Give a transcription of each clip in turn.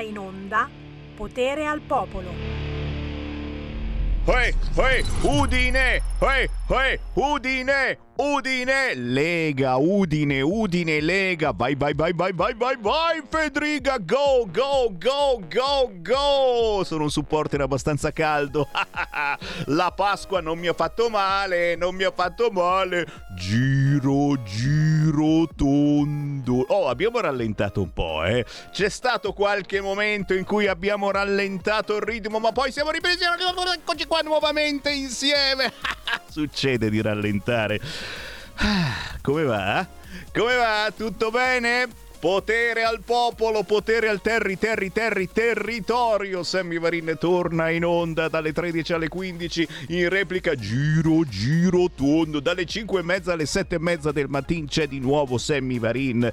in onda Potere al Popolo. Uè, uè, Udine! Uè, uè, Udine! Udine! Lega, Udine, Udine, Lega! Vai, vai, vai, vai, vai, vai, vai, Federica! Go, go, go, go, go! Sono un supporter abbastanza caldo. La Pasqua non mi ha fatto male, non mi ha fatto male. Giro, giro tondo. Oh, abbiamo rallentato un po', eh. C'è stato qualche momento in cui abbiamo rallentato il ritmo, ma poi siamo ripresi. Eccoci qua nuovamente insieme. Succede di rallentare. Ah, come va? Come va? Tutto bene? Potere al popolo, potere al terri, terri, terri, territorio. Sammy Varin torna in onda dalle 13 alle 15 in replica giro, giro tondo. Dalle 5 e mezza alle 7 e mezza del mattino c'è di nuovo Sammy Varin.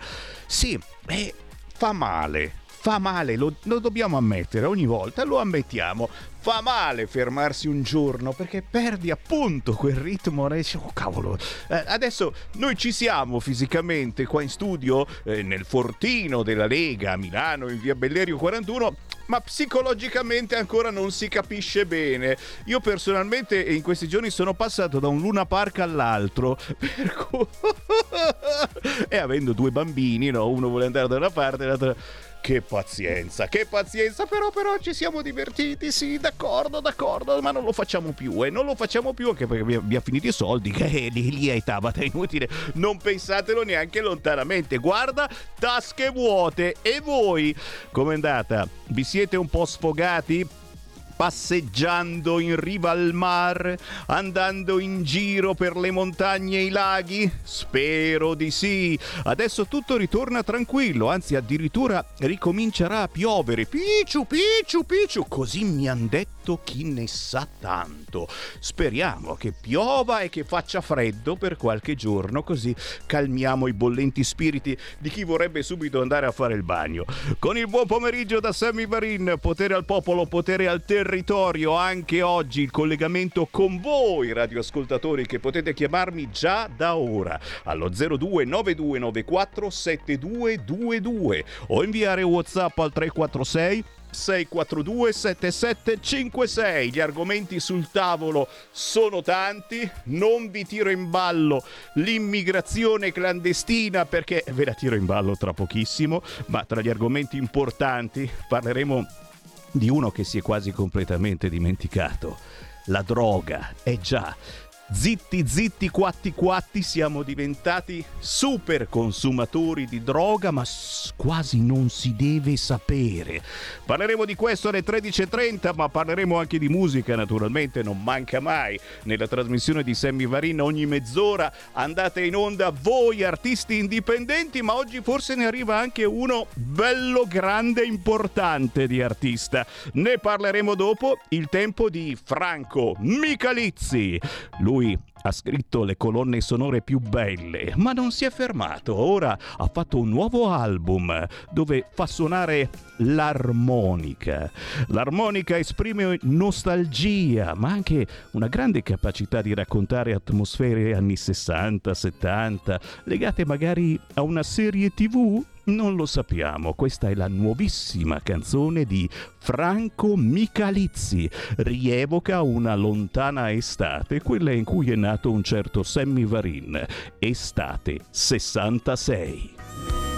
Sì, eh, fa male, fa male, lo, lo, dobbiamo ammettere, ogni volta lo ammettiamo. Fa male fermarsi un giorno perché perdi appunto quel ritmo. Oh cavolo, eh, adesso noi ci siamo fisicamente qua in studio eh, nel fortino della Lega a Milano in via Bellerio 41 ma psicologicamente ancora non si capisce bene. Io personalmente in questi giorni sono passato da un Luna Park all'altro, cui... e avendo due bambini, no? uno vuole andare da una parte e l'altro che pazienza, che pazienza, però però ci siamo divertiti, sì, d'accordo, d'accordo, ma non lo facciamo più e eh, non lo facciamo più anche perché abbiamo finito i soldi, che eh, lì, lì è Tabata, è inutile, non pensatelo neanche lontanamente, guarda, tasche vuote e voi, com'è andata? Vi siete un po' sfogati? Passeggiando in riva al mar, andando in giro per le montagne e i laghi? Spero di sì. Adesso tutto ritorna tranquillo, anzi addirittura ricomincerà a piovere. Picciu, picciu, picciu, così mi han detto chi ne sa tanto. Speriamo che piova e che faccia freddo per qualche giorno, così calmiamo i bollenti spiriti di chi vorrebbe subito andare a fare il bagno. Con il buon pomeriggio da Sammy Varin, potere al popolo, potere al territorio anche oggi il collegamento con voi radioascoltatori che potete chiamarmi già da ora allo 029294 7222 o inviare whatsapp al 346 642 7756 gli argomenti sul tavolo sono tanti. Non vi tiro in ballo l'immigrazione clandestina perché ve la tiro in ballo tra pochissimo ma tra gli argomenti importanti parleremo di uno che si è quasi completamente dimenticato. La droga, è già, Zitti, zitti, quatti, quatti, siamo diventati super consumatori di droga, ma quasi non si deve sapere. Parleremo di questo alle 13.30, ma parleremo anche di musica, naturalmente, non manca mai. Nella trasmissione di Sammy Varin ogni mezz'ora andate in onda voi artisti indipendenti, ma oggi forse ne arriva anche uno bello grande importante di artista. Ne parleremo dopo, il tempo di Franco Michalizzi. Lui lui ha scritto le colonne sonore più belle, ma non si è fermato. Ora ha fatto un nuovo album dove fa suonare l'armonica. L'armonica esprime nostalgia, ma anche una grande capacità di raccontare atmosfere anni 60, 70, legate magari a una serie TV non lo sappiamo, questa è la nuovissima canzone di Franco Michalizzi. Rievoca una lontana estate, quella in cui è nato un certo Sammy Varin. Estate 66.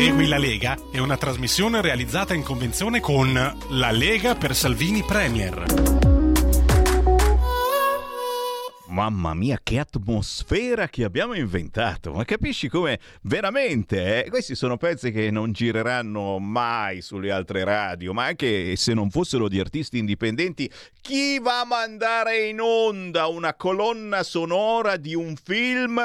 Segui la Lega è una trasmissione realizzata in convenzione con La Lega per Salvini Premier. Mamma mia, che atmosfera che abbiamo inventato! Ma capisci come veramente? Eh? Questi sono pezzi che non gireranno mai sulle altre radio, ma anche se non fossero di artisti indipendenti, chi va a mandare in onda una colonna sonora di un film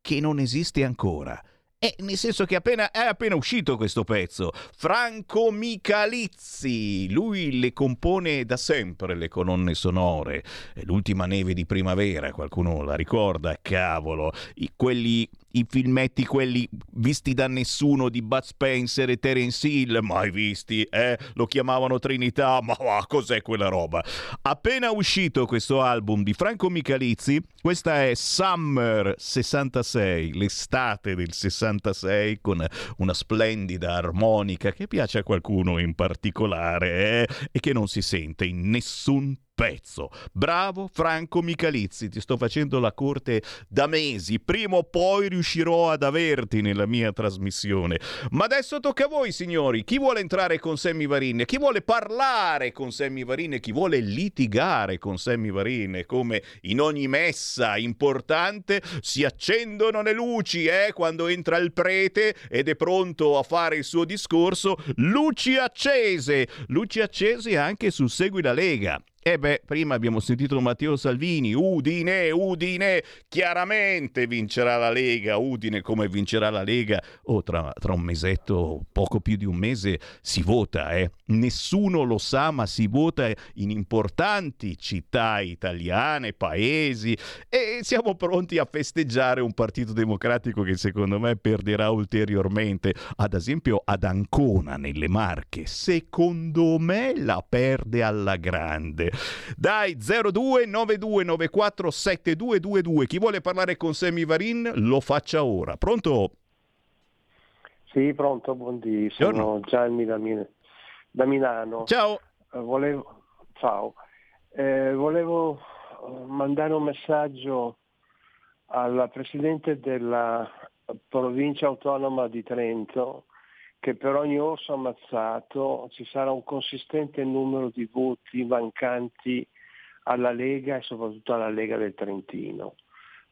che non esiste ancora? Eh, nel senso che appena, è appena uscito questo pezzo. Franco Michalizzi, lui le compone da sempre le colonne sonore. L'ultima neve di primavera, qualcuno la ricorda? Cavolo, I, quelli i filmetti quelli visti da nessuno di Bud Spencer e Terence Hill, mai visti, eh? Lo chiamavano Trinità, ma va, cos'è quella roba? Appena uscito questo album di Franco Michalizzi, questa è Summer 66, l'estate del 66 con una splendida armonica che piace a qualcuno in particolare eh? e che non si sente in nessun pezzo. Bravo Franco Michalizzi, ti sto facendo la corte da mesi, prima o poi riuscirò ad averti nella mia trasmissione. Ma adesso tocca a voi signori, chi vuole entrare con Sammy Varin, chi vuole parlare con Sammy Varin, chi vuole litigare con Sammy Varin, come in ogni messa importante si accendono le luci, eh, quando entra il prete ed è pronto a fare il suo discorso, luci accese, luci accese anche su Segui la Lega. E beh, prima abbiamo sentito Matteo Salvini, Udine, Udine, chiaramente vincerà la Lega, Udine come vincerà la Lega, o oh, tra, tra, un mesetto, poco più di un mese, si vota, eh. Nessuno lo sa, ma si vota in importanti città italiane, paesi, e siamo pronti a festeggiare un partito democratico che secondo me perderà ulteriormente, ad esempio ad Ancona, nelle Marche, secondo me la perde alla grande. Dai 029294 7222. Chi vuole parlare con Semi Varin lo faccia ora. Pronto? Sì, pronto, buondì. Sono Gianni da, Mil- da, Milano. Ciao. Eh, volevo, ciao. Eh, volevo eh, mandare un messaggio alla Presidente della provincia autonoma di Trento che per ogni orso ammazzato ci sarà un consistente numero di voti mancanti alla Lega e soprattutto alla Lega del Trentino,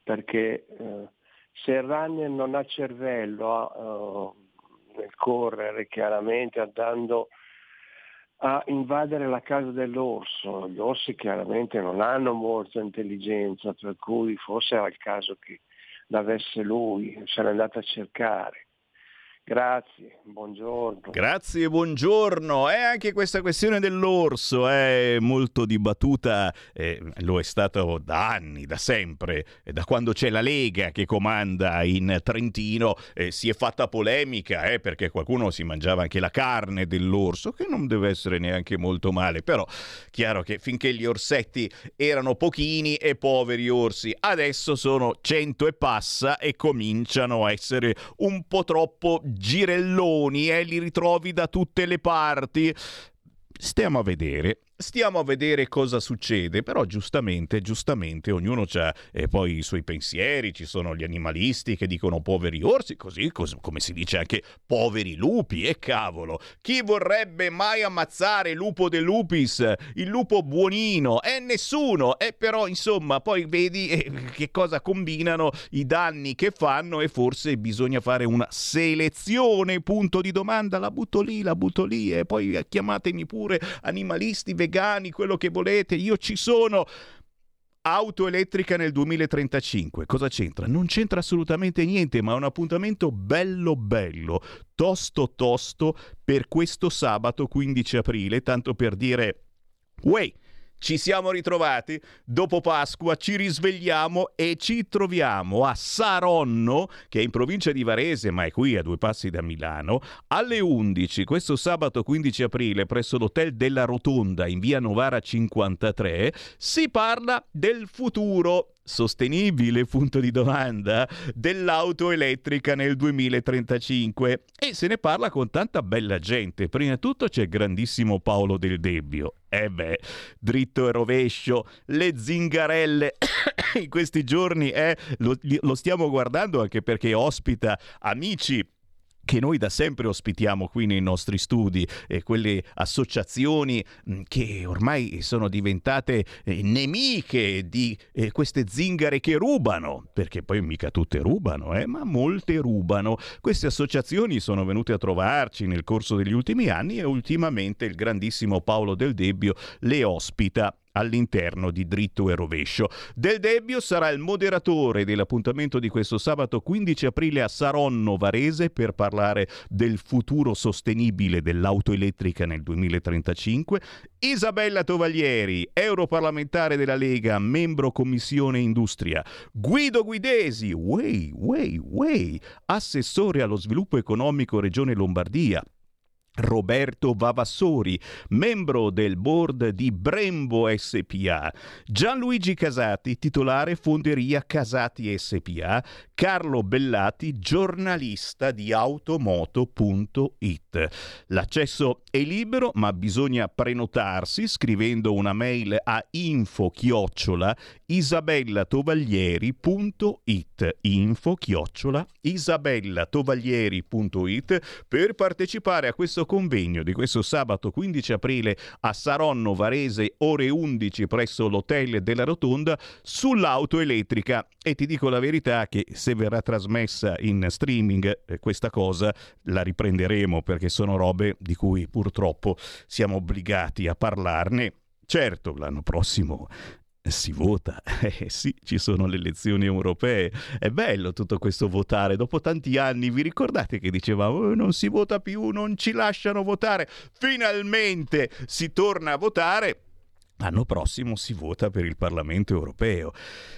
perché eh, se runner non ha cervello eh, nel correre chiaramente andando a invadere la casa dell'orso, gli orsi chiaramente non hanno molta intelligenza, per cui forse era il caso che l'avesse lui, se l'è andato a cercare Grazie, buongiorno. Grazie, buongiorno. E anche questa questione dell'orso è molto dibattuta, eh, lo è stato da anni, da sempre, da quando c'è la Lega che comanda in Trentino, eh, si è fatta polemica eh, perché qualcuno si mangiava anche la carne dell'orso, che non deve essere neanche molto male, però chiaro che finché gli orsetti erano pochini e poveri orsi, adesso sono cento e passa e cominciano a essere un po' troppo girelloni e eh, li ritrovi da tutte le parti. Stiamo a vedere Stiamo a vedere cosa succede, però giustamente, giustamente ognuno ha eh, poi i suoi pensieri, ci sono gli animalisti che dicono poveri orsi, così cos- come si dice anche poveri lupi, e cavolo, chi vorrebbe mai ammazzare Lupo de Lupis, il lupo buonino? E eh, nessuno, e eh, però insomma poi vedi eh, che cosa combinano, i danni che fanno e forse bisogna fare una selezione, punto di domanda, la butto lì, la butto lì e poi chiamatemi pure animalisti vegani, quello che volete, io ci sono. Auto elettrica nel 2035, cosa c'entra? Non c'entra assolutamente niente, ma è un appuntamento bello bello, tosto tosto per questo sabato 15 aprile, tanto per dire, Uè, ci siamo ritrovati, dopo Pasqua ci risvegliamo e ci troviamo a Saronno, che è in provincia di Varese, ma è qui a due passi da Milano, alle 11, questo sabato 15 aprile, presso l'Hotel della Rotonda in via Novara 53, si parla del futuro sostenibile, punto di domanda, dell'auto elettrica nel 2035 e se ne parla con tanta bella gente. Prima di tutto c'è il grandissimo Paolo Del Debbio. Eh beh, dritto e rovescio, le zingarelle in questi giorni eh, lo, lo stiamo guardando anche perché ospita amici che noi da sempre ospitiamo qui nei nostri studi, eh, quelle associazioni mm, che ormai sono diventate eh, nemiche di eh, queste zingare che rubano, perché poi mica tutte rubano, eh, ma molte rubano. Queste associazioni sono venute a trovarci nel corso degli ultimi anni e ultimamente il grandissimo Paolo Del Debbio le ospita all'interno di Dritto e Rovescio. Del Debbio sarà il moderatore dell'appuntamento di questo sabato 15 aprile a Saronno Varese per parlare del futuro sostenibile dell'auto elettrica nel 2035. Isabella Tovaglieri, europarlamentare della Lega, membro Commissione Industria. Guido Guidesi, way, way, way, assessore allo sviluppo economico Regione Lombardia. Roberto Vavassori, membro del board di Brembo SPA, Gianluigi Casati, titolare Fonderia Casati SPA, Carlo Bellati, giornalista di automoto.it. L'accesso è libero, ma bisogna prenotarsi scrivendo una mail a info chiocciola isabellatovaglieri.it per partecipare a questo convegno di questo sabato 15 aprile a Saronno Varese, ore 11 presso l'hotel della Rotonda, sull'auto elettrica. E ti dico la verità che se verrà trasmessa in streaming eh, questa cosa la riprenderemo perché sono robe di cui purtroppo siamo obbligati a parlarne. Certo, l'anno prossimo si vota, eh sì, ci sono le elezioni europee. È bello tutto questo votare. Dopo tanti anni, vi ricordate che dicevamo oh, non si vota più, non ci lasciano votare? Finalmente si torna a votare. L'anno prossimo si vota per il Parlamento europeo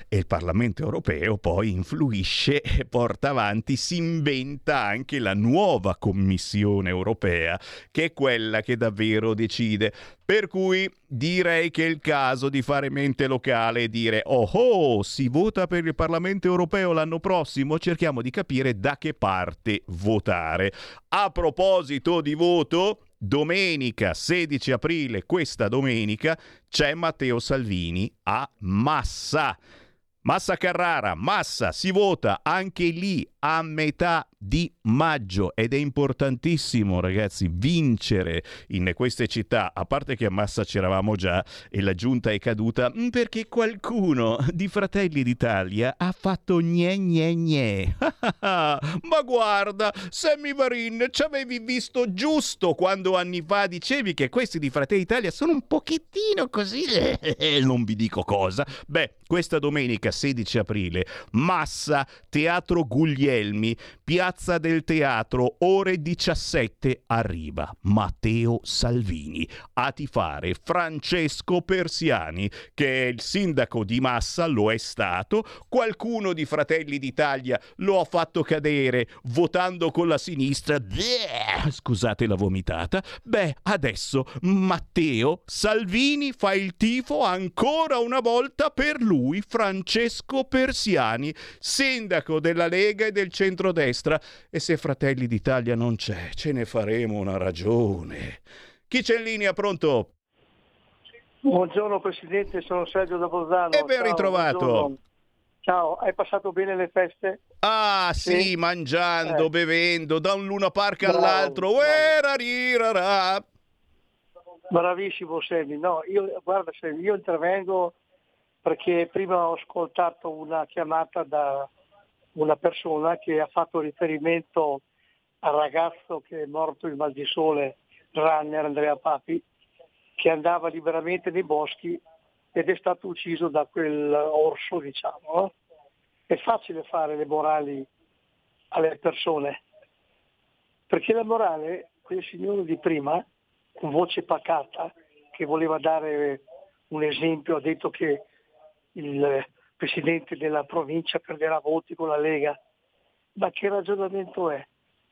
e il Parlamento europeo poi influisce porta avanti, si inventa anche la nuova Commissione europea, che è quella che davvero decide. Per cui direi che è il caso di fare mente locale e dire oh oh, si vota per il Parlamento europeo l'anno prossimo, cerchiamo di capire da che parte votare. A proposito di voto, domenica 16 aprile, questa domenica, c'è Matteo Salvini a Massa. Massa Carrara, Massa, si vota anche lì a metà di maggio ed è importantissimo ragazzi vincere in queste città, a parte che a Massa c'eravamo già e la giunta è caduta mm, perché qualcuno di Fratelli d'Italia ha fatto gne gne gne. Ma guarda, Sammy Varin, ci avevi visto giusto quando anni fa dicevi che questi di Fratelli d'Italia sono un pochettino così, non vi dico cosa. Beh, questa domenica 16 aprile, Massa, Teatro Guglielmi, Piazza del Teatro, ore 17, arriva Matteo Salvini a tifare Francesco Persiani, che è il sindaco di Massa, lo è stato, qualcuno di Fratelli d'Italia lo ha fatto cadere votando con la sinistra, scusate la vomitata, beh, adesso Matteo Salvini fa il tifo ancora una volta per lui, Francesco Persiani, sindaco della Lega e del centrodestra. E se Fratelli d'Italia non c'è, ce ne faremo una ragione. Chi c'è in linea? Pronto? Buongiorno Presidente, sono Sergio da Bolzano. E ben ritrovato. Buongiorno. Ciao, hai passato bene le feste? Ah sì, sì. mangiando, eh. bevendo, da un Luna Park bravo, all'altro. Bravo. Bravissimo Sammy, no, io, guarda Sammy, io intervengo perché prima ho ascoltato una chiamata da una persona che ha fatto riferimento al ragazzo che è morto in mal di sole, runner Andrea Papi, che andava liberamente nei boschi ed è stato ucciso da quel orso, diciamo. È facile fare le morali alle persone, perché la morale, quel signore di prima, con voce pacata, che voleva dare un esempio, ha detto che il presidente della provincia perderà voti con la Lega. Ma che ragionamento è?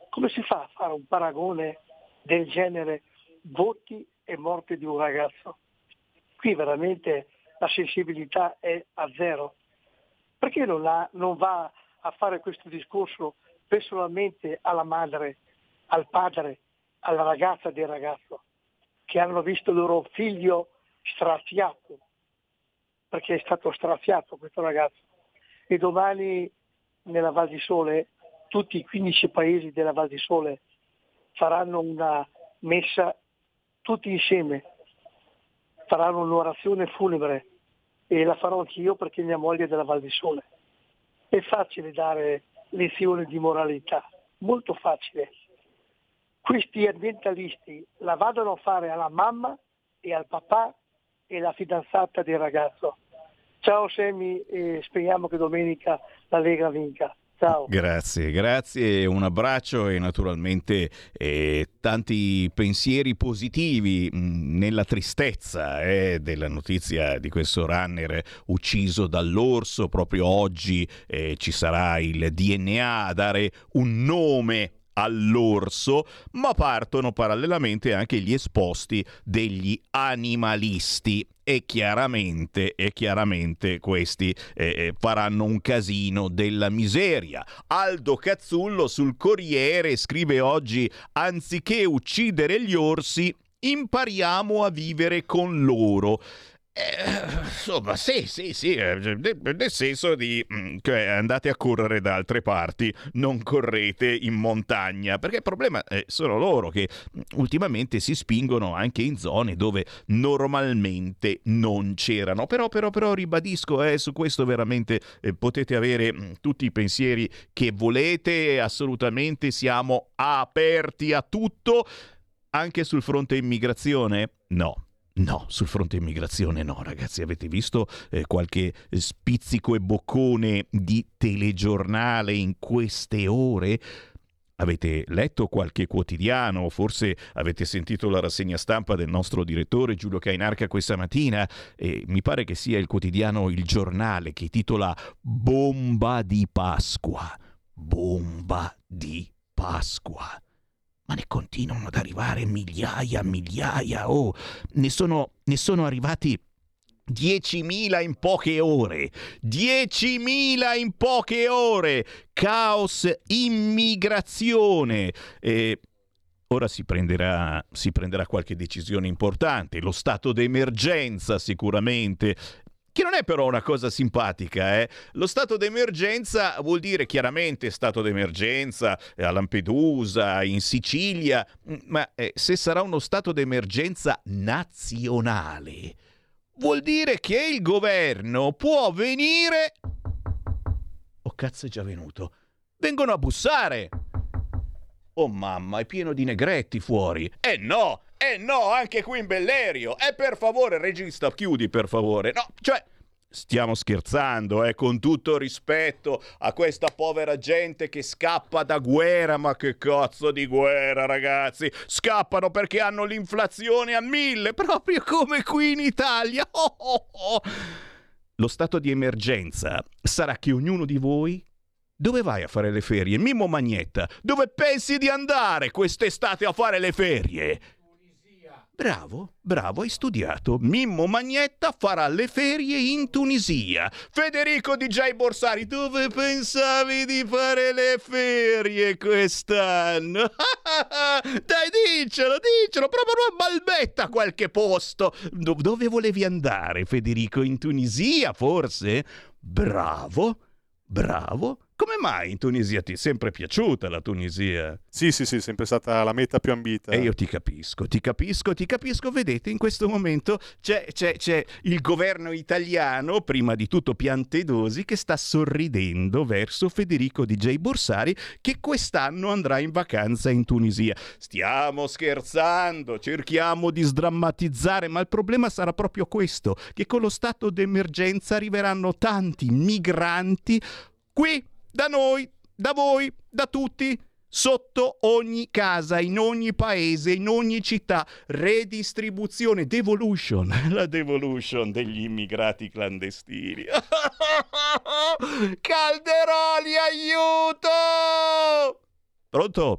Come si fa a fare un paragone del genere voti e morte di un ragazzo? Qui veramente la sensibilità è a zero. Perché non, ha, non va a fare questo discorso personalmente alla madre, al padre, alla ragazza del ragazzo, che hanno visto il loro figlio straziato, perché è stato straziato questo ragazzo e domani nella Val di Sole tutti i 15 paesi della Val di Sole faranno una messa tutti insieme, faranno un'orazione funebre e la farò anch'io perché mia moglie è della Val di Sole. È facile dare lezioni di moralità, molto facile. Questi ambientalisti la vadano a fare alla mamma e al papà e alla fidanzata del ragazzo. Ciao Semi e speriamo che domenica la Lega vinca. Ciao. Grazie, grazie, un abbraccio e naturalmente eh, tanti pensieri positivi mh, mm, nella tristezza eh, della notizia di questo runner ucciso dall'orso. Proprio oggi eh, ci sarà il DNA a dare un nome all'orso, ma partono parallelamente anche gli esposti degli animalisti e chiaramente, e chiaramente questi eh, eh, faranno un casino della miseria. Aldo Cazzullo sul Corriere scrive oggi anziché uccidere gli orsi impariamo a vivere con loro. Eh, insomma, sì, sì, sì, eh, nel senso di mm, che andate a correre da altre parti, non correte in montagna, perché il problema è solo loro che mm, ultimamente si spingono anche in zone dove normalmente non c'erano. Però, però, però ribadisco, eh, su questo veramente eh, potete avere mm, tutti i pensieri che volete, assolutamente siamo aperti a tutto, anche sul fronte immigrazione? No No, sul fronte immigrazione no, ragazzi. Avete visto eh, qualche spizzico e boccone di telegiornale in queste ore? Avete letto qualche quotidiano? Forse avete sentito la rassegna stampa del nostro direttore Giulio Cainarca questa mattina? E mi pare che sia il quotidiano Il Giornale che titola Bomba di Pasqua. Bomba di Pasqua ma ne continuano ad arrivare migliaia, migliaia, oh, ne sono, ne sono arrivati 10.000 in poche ore, 10.000 in poche ore, caos, immigrazione. E ora si prenderà, si prenderà qualche decisione importante, lo stato d'emergenza sicuramente, che non è però una cosa simpatica. Eh? Lo stato d'emergenza vuol dire chiaramente stato d'emergenza a Lampedusa, in Sicilia, mm, ma eh, se sarà uno stato d'emergenza nazionale, vuol dire che il governo può venire... Oh cazzo è già venuto. Vengono a bussare. Oh mamma, è pieno di negretti fuori. Eh no, eh no, anche qui in Bellerio. E eh, per favore, regista, chiudi per favore. No, cioè, Stiamo scherzando, eh, con tutto rispetto a questa povera gente che scappa da guerra, ma che cazzo di guerra, ragazzi? Scappano perché hanno l'inflazione a mille, proprio come qui in Italia. Oh, oh, oh. Lo stato di emergenza sarà che ognuno di voi dove vai a fare le ferie? Mimmo Magnetta, dove pensi di andare quest'estate a fare le ferie? Bravo, bravo, hai studiato. Mimmo Magnetta farà le ferie in Tunisia. Federico DJ Borsari, dove pensavi di fare le ferie quest'anno? Dai, dicelo, dicelo, proprio una balbetta a qualche posto. Do- dove volevi andare, Federico? In Tunisia, forse? Bravo, bravo. Come mai in Tunisia ti è sempre piaciuta la Tunisia? Sì, sì, sì, sempre stata la meta più ambita. E io ti capisco, ti capisco, ti capisco. Vedete, in questo momento c'è, c'è, c'è il governo italiano, prima di tutto Piantedosi, che sta sorridendo verso Federico DJ Borsari, che quest'anno andrà in vacanza in Tunisia. Stiamo scherzando, cerchiamo di sdrammatizzare, ma il problema sarà proprio questo, che con lo stato d'emergenza arriveranno tanti migranti qui da noi, da voi, da tutti, sotto ogni casa, in ogni paese, in ogni città. Redistribuzione, devolution, la devolution degli immigrati clandestini. Calderoli, aiuto! Pronto?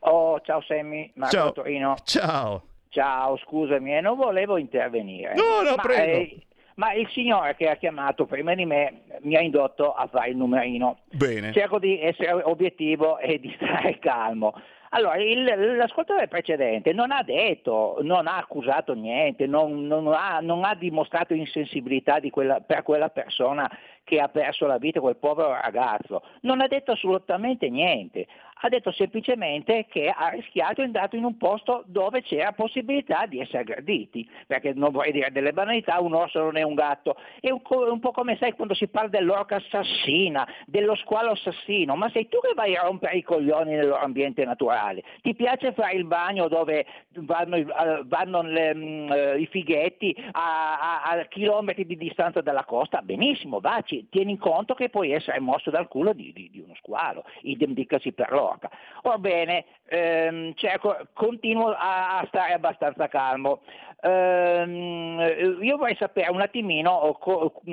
Oh, ciao Sammy, Marco ciao. Torino. Ciao. Ciao, scusami, eh, non volevo intervenire. No, no, ma, prego. Eh, ma il signore che ha chiamato prima di me mi ha indotto a fare il numerino. Bene. Cerco di essere obiettivo e di stare calmo. Allora, il, l'ascoltatore precedente non ha detto, non ha accusato niente, non, non, ha, non ha, dimostrato insensibilità quella, per quella persona che ha perso la vita, quel povero ragazzo. Non ha detto assolutamente niente ha detto semplicemente che ha rischiato e è andato in un posto dove c'era possibilità di essere aggrediti, perché non vorrei dire delle banalità, un orso non è un gatto, è un, un po' come sai quando si parla dell'orca assassina, dello squalo assassino, ma sei tu che vai a rompere i coglioni nel loro ambiente naturale, ti piace fare il bagno dove vanno, vanno le, mm, eh, i fighetti a, a, a, chilometri di distanza dalla costa, benissimo, vaci, tieni conto che puoi essere mosso dal culo di, di, di uno squalo, idem dicasi per loro gioca. Orbene, ehm, cerco, continuo a, a, stare abbastanza calmo. Ehm, io vorrei sapere un attimino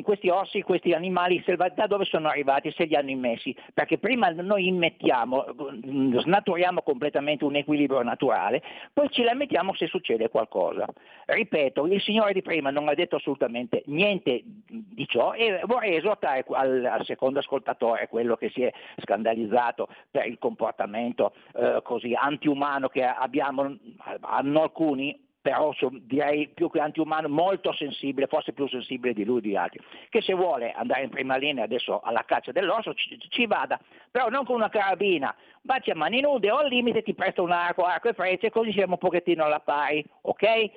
questi orsi, questi animali selvatici, da dove sono arrivati, se li hanno immessi, perché prima noi immettiamo, snaturiamo completamente un equilibrio naturale, poi ci lamentiamo se succede qualcosa. Ripeto, il signore di prima non ha detto assolutamente niente di ciò e vorrei esortare al, al secondo ascoltatore, quello che si è scandalizzato per il comportamento eh, così antiumano che abbiamo, hanno alcuni, però direi più che antiumano, molto sensibile, forse più sensibile di lui di altri, che se vuole andare in prima linea adesso alla caccia dell'orso ci, ci vada, però non con una carabina, vacci a mani nude o al limite ti presta un arco, arco e frecce, così siamo un pochettino alla pari, ok?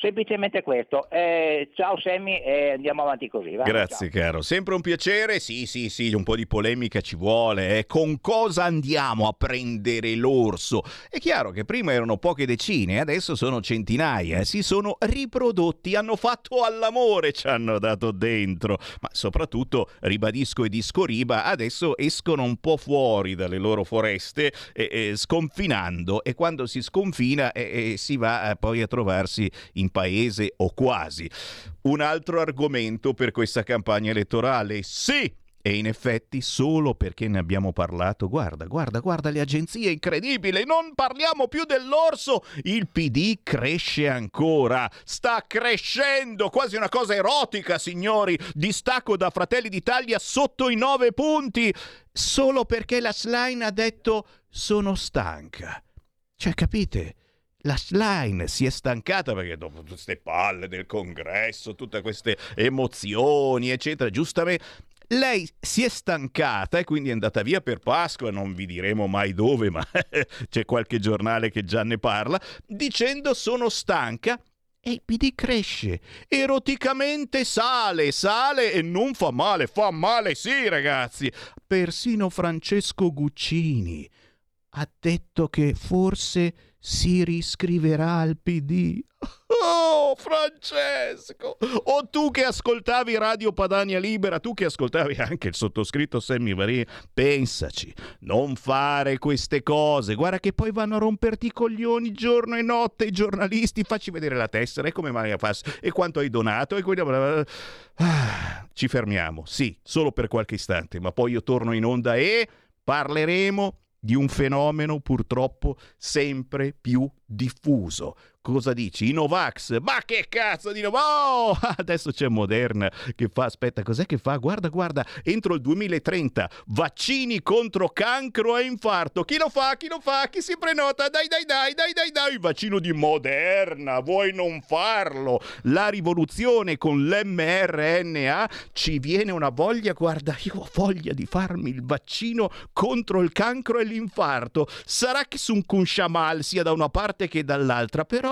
Semplicemente questo. Eh, ciao Sammy e andiamo avanti così. Va? Grazie ciao. caro, sempre un piacere. Sì, sì, sì, un po' di polemica ci vuole. Eh. Con cosa andiamo a prendere l'orso? È chiaro che prima erano poche decine, adesso sono centinaia. Eh. Si sono riprodotti, hanno fatto all'amore, ci hanno dato dentro. Ma soprattutto, ribadisco e disco riba, adesso escono un po' fuori dalle loro foreste, sconfinando. E quando si sconfina si va eh, poi a trovarsi in paese o quasi. Un altro argomento per questa campagna elettorale, sì! E in effetti, solo perché ne abbiamo parlato, guarda, guarda, guarda le agenzie, incredibile, non parliamo più dell'orso, il PD cresce ancora, sta crescendo, quasi una cosa erotica, signori, distacco da Fratelli d'Italia sotto i nove punti, solo perché la Slime ha detto sono stanca. Cioè, capite? La Schlein si è stancata perché dopo tutte queste palle del congresso, tutte queste emozioni, eccetera, giustamente lei si è stancata e quindi è andata via per Pasqua, non vi diremo mai dove, ma c'è qualche giornale che già ne parla, dicendo sono stanca e il PD cresce, eroticamente sale, sale e non fa male, fa male sì ragazzi. Persino Francesco Guccini ha detto che forse si riscriverà al PD. Oh, Francesco! O tu che ascoltavi Radio Padania Libera, tu che ascoltavi anche il sottoscritto Sammy Varin, pensaci, non fare queste cose. Guarda che poi vanno a romperti i coglioni giorno e notte i giornalisti. Facci vedere la tessera e come mai fai e quanto hai donato e quindi... Ah, ci fermiamo, sì, solo per qualche istante, ma poi io torno in onda e parleremo di un fenomeno purtroppo sempre più diffuso, Cosa dici? I Novax? Ma che cazzo di Novax? Oh, adesso c'è Moderna che fa, aspetta, cos'è che fa? Guarda, guarda, entro il 2030, vaccini contro cancro e infarto. Chi lo fa? Chi lo fa? Chi si prenota? Dai, dai, dai, dai, dai, dai, vaccino di Moderna, vuoi non farlo? La rivoluzione con l'mRNA ci viene una voglia, guarda, io ho voglia di farmi il vaccino contro il cancro e l'infarto. Sarà che Sun Kun Shamal sia da una parte che dall'altra, però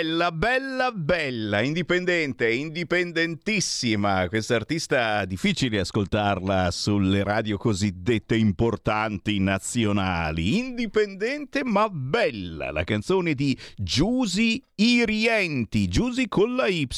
Bella, bella, bella, indipendente, indipendentissima. Questa artista difficile ascoltarla sulle radio cosiddette importanti nazionali. Indipendente ma bella. La canzone di Giusy Irienti, Giusy con la Y.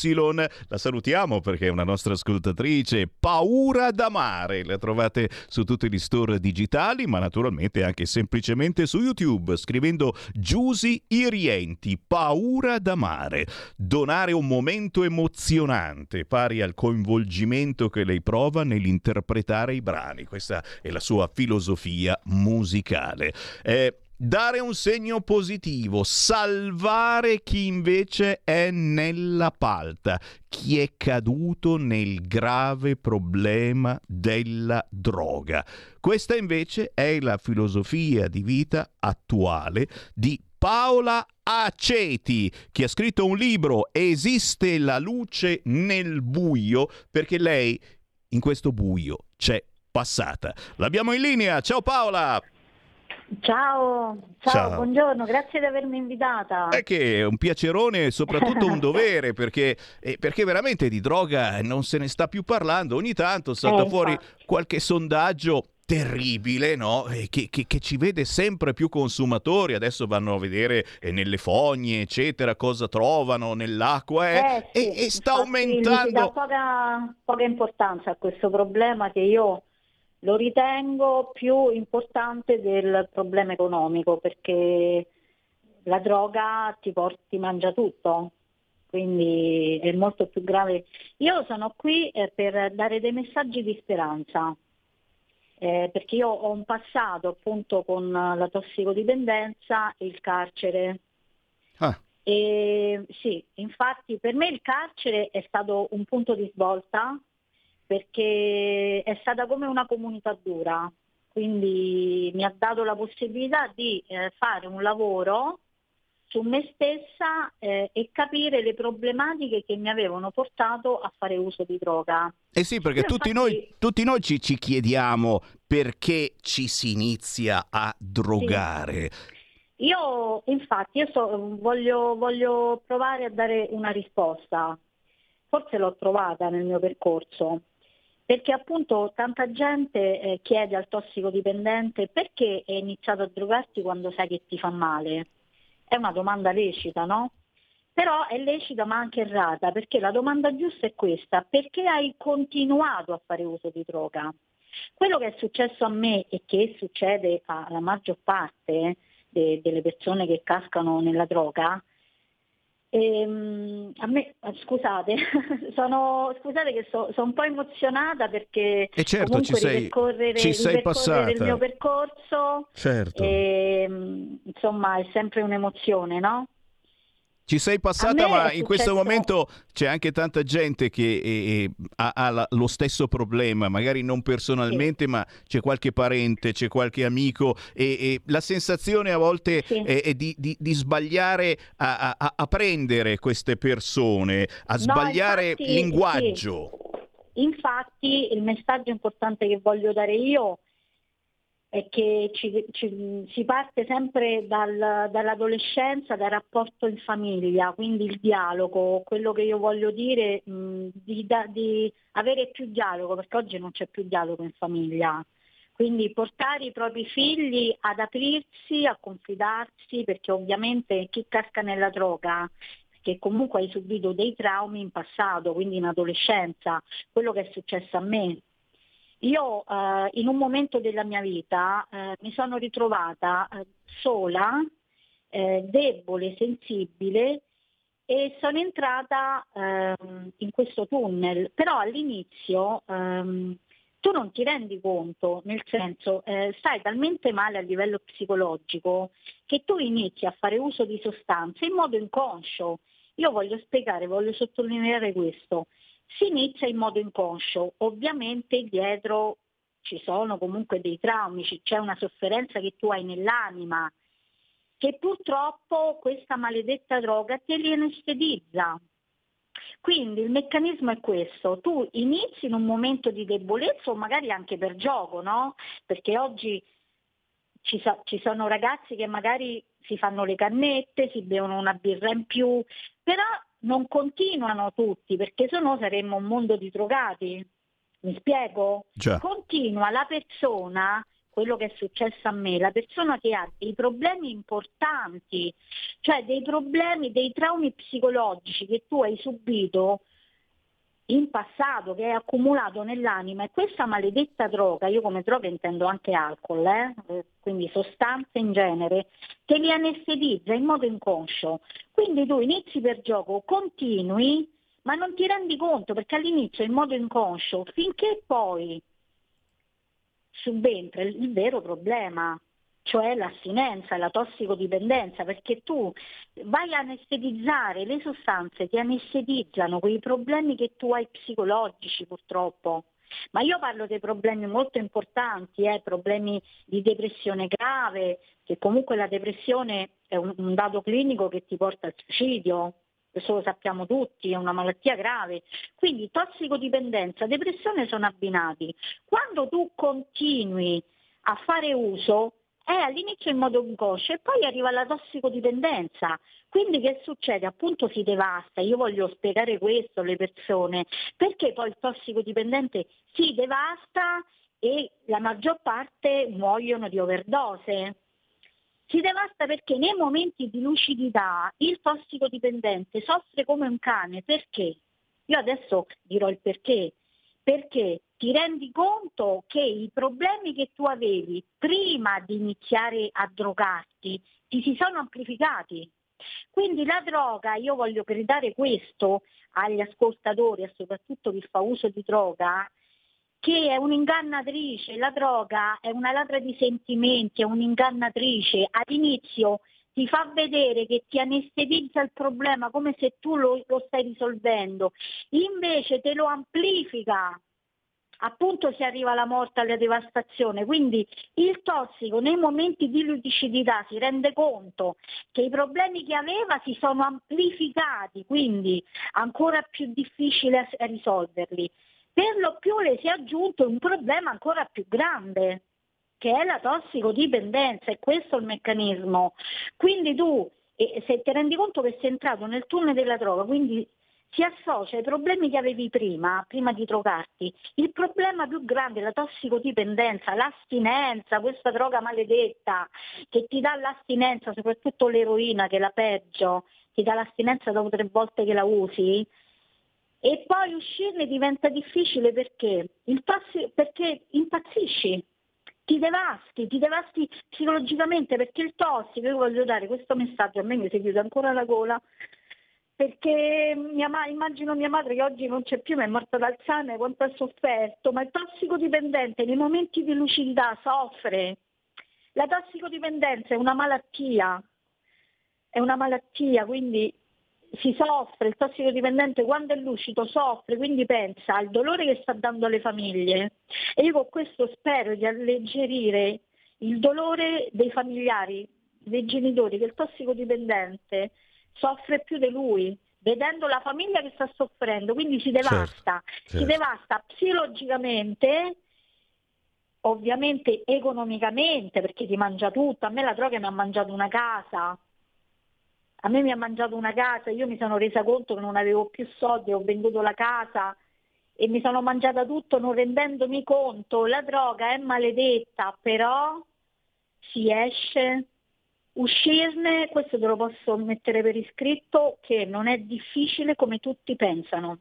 La salutiamo perché è una nostra ascoltatrice. Paura d'amare. La trovate su tutti gli store digitali, ma naturalmente anche semplicemente su YouTube scrivendo Giusy Irienti. Paura d'amare, donare un momento emozionante pari al coinvolgimento che lei prova nell'interpretare i brani. Questa è la sua filosofia musicale. Eh, dare un segno positivo, salvare chi invece è nella palta, chi è caduto nel grave problema della droga. Questa invece è la filosofia di vita attuale di Paola Aceti, che ha scritto un libro Esiste la luce nel buio, perché lei in questo buio c'è passata. L'abbiamo in linea. Ciao Paola! Ciao, ciao, ciao, buongiorno, grazie di avermi invitata. È che è un piacerone e soprattutto un dovere perché, eh, perché, veramente di droga non se ne sta più parlando. Ogni tanto salta eh, fuori qualche sondaggio terribile, no? che, che, che, ci vede sempre più consumatori, adesso vanno a vedere eh, nelle fogne, eccetera, cosa trovano nell'acqua eh, eh sì, e, e, sta aumentando. Si dà poca, poca importanza a questo problema che io lo ritengo più importante del problema economico perché la droga ti, porta, ti mangia tutto, quindi è molto più grave. Io sono qui eh, per dare dei messaggi di speranza eh, perché io ho un passato appunto con la tossicodipendenza e il carcere. Ah. E, sì, infatti per me il carcere è stato un punto di svolta perché è stata come una comunità dura, quindi mi ha dato la possibilità di eh, fare un lavoro su me stessa eh, e capire le problematiche che mi avevano portato a fare uso di droga. Eh sì, perché tutti, infatti... noi, tutti noi ci, ci, chiediamo perché ci si inizia a drogare. Sì. Io infatti io so, voglio, voglio provare a dare una risposta, forse l'ho trovata nel mio percorso, perché appunto tanta gente eh, chiede al tossicodipendente perché hai iniziato a drogarti quando sai che ti fa male è una domanda lecita, no? Però è lecita ma anche errata, perché la domanda giusta è questa, perché hai continuato a fare uso di droga? Quello che è successo a me e che succede alla maggior parte de- delle persone che cascano nella droga Ehm, a me, scusate, sono, scusate che so, sono un po' emozionata perché e certo, comunque ci sei, ripercorrere, ci sei ripercorrere il mio percorso, certo. e, ehm, insomma, è sempre un'emozione, no? Ci sei passata, ma in questo momento c'è anche tanta gente che eh, ha, ha la, lo stesso problema, magari non personalmente, sì. ma c'è qualche parente, c'è qualche amico e, e la sensazione a volte sì. è, è di, di, di, sbagliare a, a, a, prendere queste persone, a sbagliare no, infatti, linguaggio. Sì. Infatti il messaggio importante che voglio dare io è che ci, ci, si parte sempre dal, dall'adolescenza, dal rapporto in famiglia, quindi il dialogo, quello che io voglio dire, mh, di, da, di avere più dialogo, perché oggi non c'è più dialogo in famiglia. Quindi portare i propri figli ad aprirsi, a confidarsi, perché ovviamente chi casca nella droga che comunque hai subito dei traumi in passato, quindi in adolescenza, quello che è successo a me, io eh, in un momento della mia vita eh, mi sono ritrovata eh, sola, eh, debole, sensibile e sono entrata ehm, in questo tunnel, però all'inizio ehm, tu non ti rendi conto, nel senso eh, stai talmente male a livello psicologico che tu inizi a fare uso di sostanze in modo inconscio. Io voglio spiegare, voglio sottolineare questo si inizia in modo inconscio. Ovviamente dietro ci sono comunque dei traumi, c'è una sofferenza che tu hai nell'anima, che purtroppo questa maledetta droga ti rianestedizza. Quindi il meccanismo è questo, tu inizi in un momento di debolezza o magari anche per gioco, no? Perché oggi ci, so, ci sono ragazzi che magari si fanno le cannette, si bevono una birra in più, però non continuano tutti perché sennò saremmo un mondo di drogati. Mi spiego? Già. Continua la persona, quello che è successo a me, la persona che ha dei problemi importanti, cioè dei problemi, dei traumi psicologici che tu hai subito in passato che è accumulato nell'anima e questa maledetta droga, io come droga intendo anche alcol, eh? eh quindi sostanze in genere, te li anestetizza in modo inconscio. Quindi tu inizi per gioco, continui, ma non ti rendi conto perché all'inizio in modo inconscio, finché poi subentra il vero problema, cioè l'astinenza, la tossicodipendenza, perché tu vai a anestetizzare, le sostanze ti anestetizzano quei problemi che tu hai psicologici purtroppo. Ma io parlo dei problemi molto importanti, eh, problemi di depressione grave, che comunque la depressione è un, un dato clinico che ti porta al suicidio, questo lo sappiamo tutti, è una malattia grave. Quindi tossicodipendenza, depressione sono abbinati. Quando tu continui a fare uso, è all'inizio in modo inconscio e poi arriva la tossicodipendenza. Quindi che succede? Appunto si devasta. Io voglio spiegare questo alle persone, perché poi il tossicodipendente si devasta e la maggior parte muoiono di overdose. Si devasta perché nei momenti di lucidità il tossicodipendente soffre come un cane. Perché? Io adesso dirò il perché perché ti rendi conto che i problemi che tu avevi prima di iniziare a drogarti ti si sono amplificati. Quindi la droga, io voglio gridare questo agli ascoltatori e soprattutto chi fa uso di droga, che è un'ingannatrice, la droga è una ladra di sentimenti, è un'ingannatrice. All'inizio ti fa vedere che ti anestetizza il problema come se tu lo, lo stai risolvendo, invece te lo amplifica appunto si arriva alla morte, alla devastazione. Quindi il tossico nei momenti di lucidità si rende conto che i problemi che aveva si sono amplificati, quindi ancora più difficile risolverli. Per lo più le si è aggiunto un problema ancora più grande, che è la tossicodipendenza, e questo è il meccanismo. Quindi tu, se ti rendi conto che sei entrato nel tunnel della droga, quindi si associa ai problemi che avevi prima, prima di drogarti. Il problema più grande è la tossicodipendenza, l'astinenza, questa droga maledetta che ti dà l'astinenza, soprattutto l'eroina che è la peggio, ti dà l'astinenza dopo tre volte che la usi, e poi uscirne diventa difficile perché? Perché impazzisci, ti devasti, ti devasti psicologicamente perché il tossico, io voglio dare questo messaggio, a me mi si chiude ancora la gola, perché mia ma- immagino mia madre che oggi non c'è più, ma è morta d'Alzheimer, quanto ha sofferto, ma il tossicodipendente nei momenti di lucidità soffre. La tossicodipendenza è una malattia, è una malattia, quindi si soffre, il tossicodipendente quando è lucido soffre, quindi pensa al dolore che sta dando alle famiglie. E io con questo spero di alleggerire il dolore dei familiari, dei genitori, che il tossicodipendente soffre più di lui, vedendo la famiglia che sta soffrendo, quindi si devasta, certo, certo. si devasta psicologicamente, ovviamente economicamente, perché ti mangia tutto, a me la droga mi ha mangiato una casa, a me mi ha mangiato una casa, io mi sono resa conto che non avevo più soldi, ho venduto la casa e mi sono mangiata tutto non rendendomi conto. La droga è maledetta, però si esce. Uscirne, questo te lo posso mettere per iscritto, che non è difficile come tutti pensano.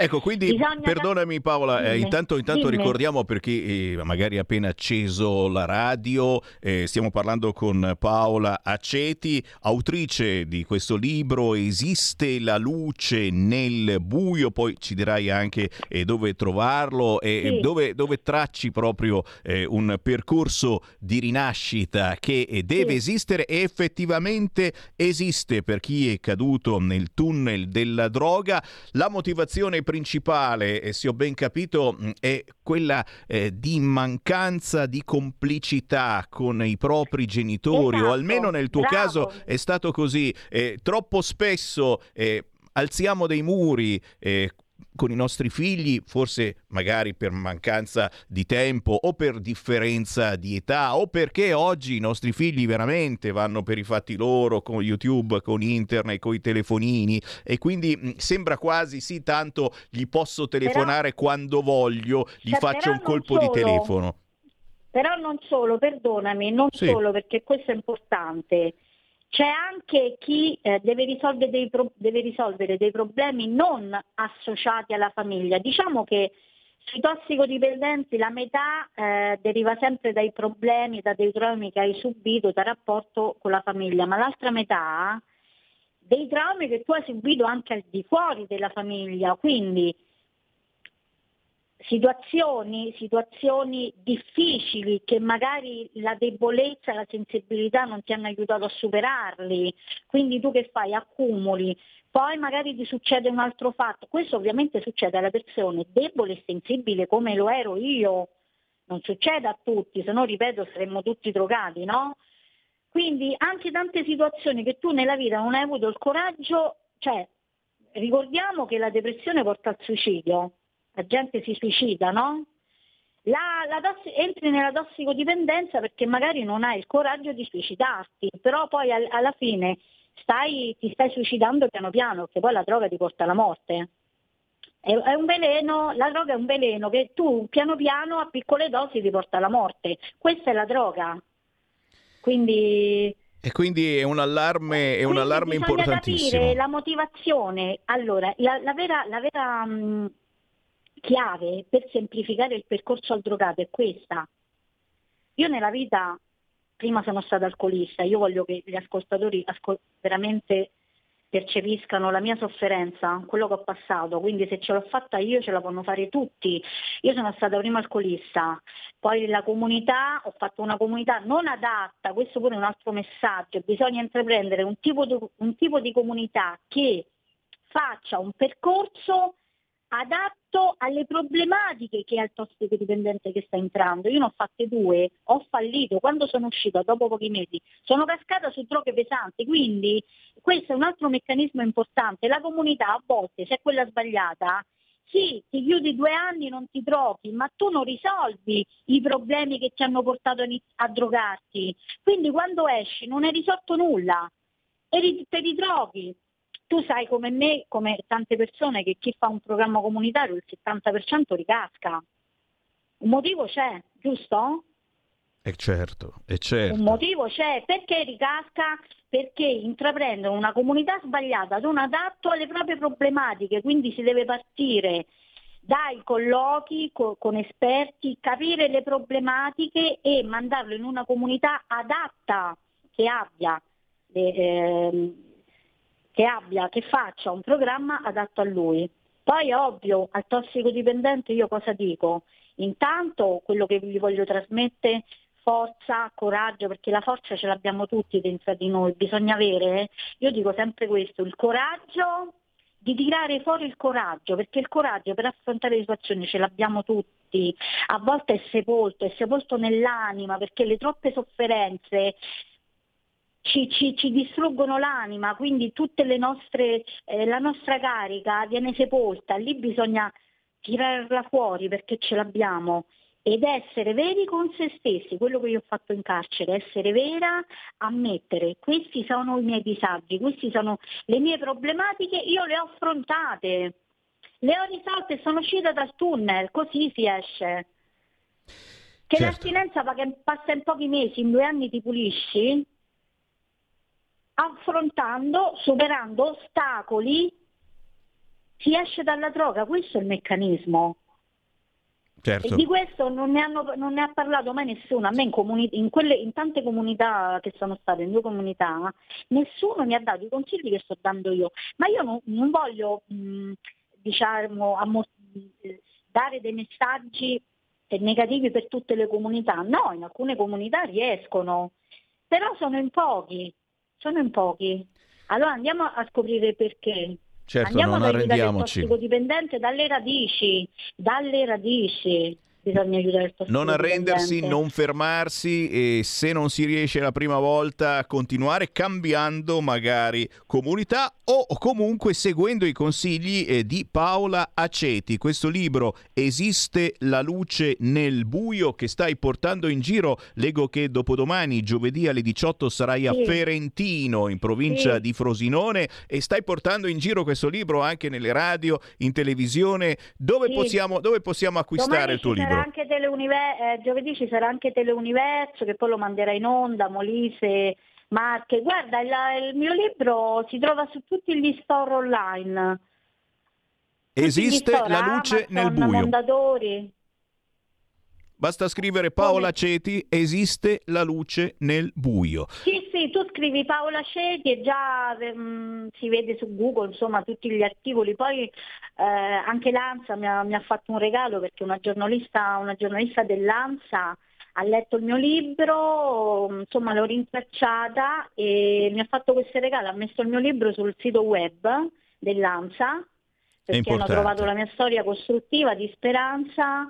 Ecco, quindi Bisogna perdonami Paola, eh, intanto, intanto ricordiamo per chi eh, magari ha appena acceso la radio, eh, stiamo parlando con Paola Aceti, autrice di questo libro Esiste la luce nel buio, poi ci dirai anche eh, dove trovarlo e sì. dove, dove, tracci proprio eh, un percorso di rinascita che eh, deve sì. esistere e effettivamente esiste per chi è caduto nel tunnel della droga. La motivazione motivazione principale, eh, se ho ben capito, mm, è quella eh, di mancanza di complicità con i propri genitori, esatto, o almeno nel tuo bravo. caso è stato così. Eh, troppo spesso eh, alziamo dei muri eh, con i nostri figli, forse magari per mancanza di tempo o per differenza di età o perché oggi i nostri figli veramente vanno per i fatti loro con YouTube, con internet, con i telefonini e quindi mh, sembra quasi sì tanto gli posso telefonare però, quando voglio, gli cioè, faccio un colpo solo, di telefono. Però non solo, perdonami, non sì. solo perché questo è importante. C'è anche chi eh, deve, risolvere dei pro- deve risolvere dei problemi non associati alla famiglia. Diciamo che sui tossicodipendenti la metà eh, deriva sempre dai problemi, da dei traumi che hai subito, dal rapporto con la famiglia, ma l'altra metà dei traumi che tu hai subito anche al di fuori della famiglia. Quindi situazioni, situazioni difficili che magari la debolezza la sensibilità non ti hanno aiutato a superarli, quindi tu che fai? Accumuli, poi magari ti succede un altro fatto, questo ovviamente succede alle persone deboli e sensibili come lo ero io, non succede a tutti, se no ripeto saremmo tutti drogati, no? Quindi anche tante situazioni che tu nella vita non hai avuto il coraggio, cioè ricordiamo che la depressione porta al suicidio, la gente si suicida, no? La, la tossi- entri nella tossicodipendenza perché magari non hai il coraggio di suicidarti, però poi al- alla fine stai, ti stai suicidando piano piano, perché poi la droga ti porta alla morte. È, è un veleno, la droga è un veleno che tu piano piano a piccole dosi ti porta alla morte. Questa è la droga. Quindi e quindi è un allarme, è un allarme importantissimo. capire la motivazione. Allora, la, la vera, la vera mh, chiave per semplificare il percorso al drogato è questa. Io nella vita, prima sono stata alcolista, io voglio che gli ascoltatori ascol- veramente percepiscano la mia sofferenza, quello che ho passato, quindi se ce l'ho fatta io ce la possono fare tutti. Io sono stata prima alcolista, poi la comunità, ho fatto una comunità non adatta, questo pure è un altro messaggio, bisogna intraprendere un tipo di, un tipo di comunità che faccia un percorso adatto alle problematiche che ha il tossicodipendente che sta entrando. Io ne ho fatte due, ho fallito, quando sono uscita dopo pochi mesi sono cascata su droghe pesanti, quindi questo è un altro meccanismo importante. La comunità a volte, se è quella sbagliata, sì, ti chiudi due anni, non ti droghi, ma tu non risolvi i problemi che ti hanno portato a drogarti. Quindi quando esci non hai risolto nulla e te ridroghi tu sai come me, come tante persone, che chi fa un programma comunitario il 70% ricasca. Un motivo c'è, giusto? E certo, è certo. Un motivo c'è, perché ricasca? Perché intraprendono una comunità sbagliata, non adatto alle proprie problematiche, quindi si deve partire dai colloqui co- con esperti, capire le problematiche e mandarlo in una comunità adatta che abbia le, eh, che abbia, che faccia un programma adatto a lui. Poi ovvio, al tossicodipendente io cosa dico? Intanto quello che gli voglio trasmettere forza, coraggio, perché la forza ce l'abbiamo tutti dentro di noi, bisogna avere, io dico sempre questo, il coraggio di tirare fuori il coraggio, perché il coraggio per affrontare le situazioni ce l'abbiamo tutti, a volte è sepolto, è sepolto nell'anima, perché le troppe sofferenze ci, ci, ci, distruggono l'anima, quindi tutta eh, la nostra carica viene sepolta, lì bisogna tirarla fuori perché ce l'abbiamo. Ed essere veri con se stessi, quello che io ho fatto in carcere, essere vera, ammettere, questi sono i miei disagi, queste sono le mie problematiche, io le ho affrontate, le ho risolte, sono uscita dal tunnel, così si esce. Che certo. l'astinenza passa in pochi mesi, in due anni ti pulisci, affrontando, superando ostacoli, si esce dalla droga, questo è il meccanismo. Certo. E di questo non ne, hanno, non ne, ha parlato mai nessuno. A me in, comuni- in, quelle, in, tante comunità che sono state, in due comunità, nessuno mi ha dato i consigli che sto dando io. Ma io non, non voglio mh, diciamo, ammor- dare dei messaggi negativi per tutte le comunità. No, in alcune comunità riescono, però sono in pochi sono in pochi. Allora andiamo a scoprire perché. Certo, andiamo non aiutare il arrendiamoci. tossicodipendente dalle radici, dalle radici. Bisogna aiutare il postino Non arrendersi, non fermarsi e se non si riesce la prima volta continuare cambiando magari comunità o comunque seguendo i consigli eh, di Paola Aceti. Questo libro Esiste la luce nel buio che stai portando in giro. Leggo che dopodomani, giovedì alle 18, sarai a Sì. Ferentino in provincia Sì. di Frosinone e stai portando in giro questo libro anche nelle radio, in televisione. Dove, Sì. possiamo, dove possiamo acquistare Domani il tuo libro? Anche eh, giovedì ci sarà anche Teleuniverso che poi lo manderà in onda, Molise, Marche. Guarda, il, il mio libro si trova su tutti gli store online. Gli Esiste store, la luce Amazon, nel buio. Mondadori. Basta scrivere Paola Ceti, esiste la luce nel buio. Sì, sì, tu scrivi Paola Ceti e già ehm, si vede su Google, insomma, tutti gli articoli. Poi eh, anche l'ANSA mi ha, mi ha fatto un regalo perché una giornalista, una giornalista dell'ANSA ha letto il mio libro, insomma l'ho rintracciata e mi ha fatto questo regalo, ha messo il mio libro sul sito web dell'ANSA perché hanno trovato la mia storia costruttiva di speranza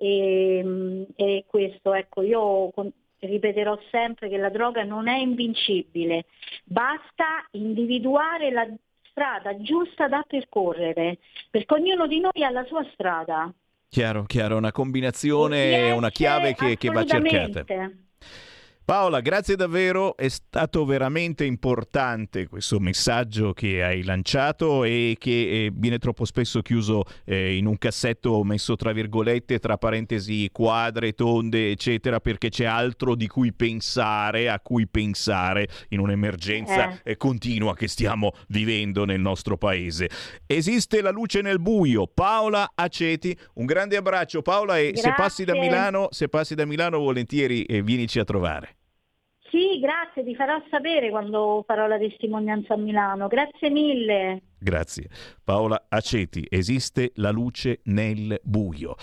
e, e questo, ecco, io con- ripeterò sempre che la droga non è invincibile, basta individuare la strada giusta da percorrere, perché ognuno di noi ha la sua strada. Chiaro, chiaro, una combinazione, una chiave che, che va cercata. Paola, grazie davvero, è stato veramente importante questo messaggio che hai lanciato e che eh, viene troppo spesso chiuso eh, in un cassetto messo tra virgolette, tra parentesi quadre, tonde, eccetera, perché c'è altro di cui pensare, a cui pensare in un'emergenza eh, continua che stiamo vivendo nel nostro paese. Esiste la luce nel buio. Paola Aceti, un grande abbraccio Paola e se passi da. Milano, se passi da Milano volentieri eh, vienici a trovare. Sì, grazie, ti farò sapere quando farò la testimonianza a Milano. Grazie mille. Grazie. Paola Aceti, esiste la luce nel buio.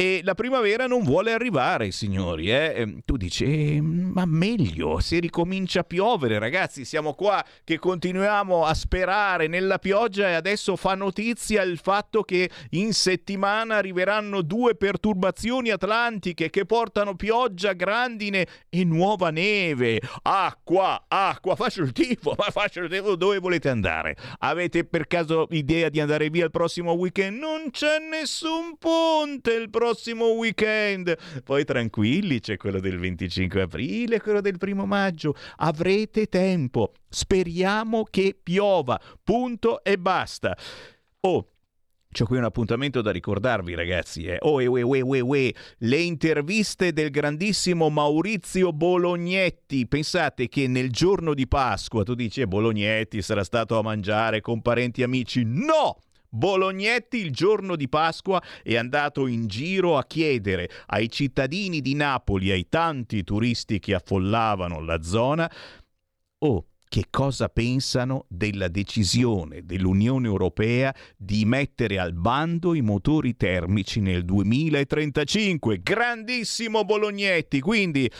E la primavera non vuole arrivare, signori. Eh? Ehm, Tu dici, eh, ma meglio se ricomincia a piovere, ragazzi. Siamo qua che continuiamo a sperare nella pioggia e adesso fa notizia il fatto che in settimana arriveranno due perturbazioni atlantiche che portano pioggia, grandine e nuova neve. Acqua, acqua, faccio il tifo, ma faccio il tifo. Dove volete andare? Avete per caso idea di andare via il prossimo weekend? Non c'è nessun ponte il prossimo weekend. Poi tranquilli, c'è quello del 25 aprile, quello del primo maggio. Avrete tempo. Speriamo che piova. Punto e basta. Oh, c'ho qui un appuntamento da ricordarvi, ragazzi. Eh. Oh, eh, uè, uè, uè, uè. Le interviste del grandissimo Maurizio Bolognetti. Pensate che nel giorno di Pasqua tu dici, eh, Bolognetti sarà stato a mangiare con parenti e amici. No! Bolognetti il giorno di Pasqua è andato in giro a chiedere ai cittadini di Napoli, ai tanti turisti che affollavano la zona, oh, che cosa pensano della decisione dell'Unione Europea di mettere al bando i motori termici nel 2035. Grandissimo Bolognetti, quindi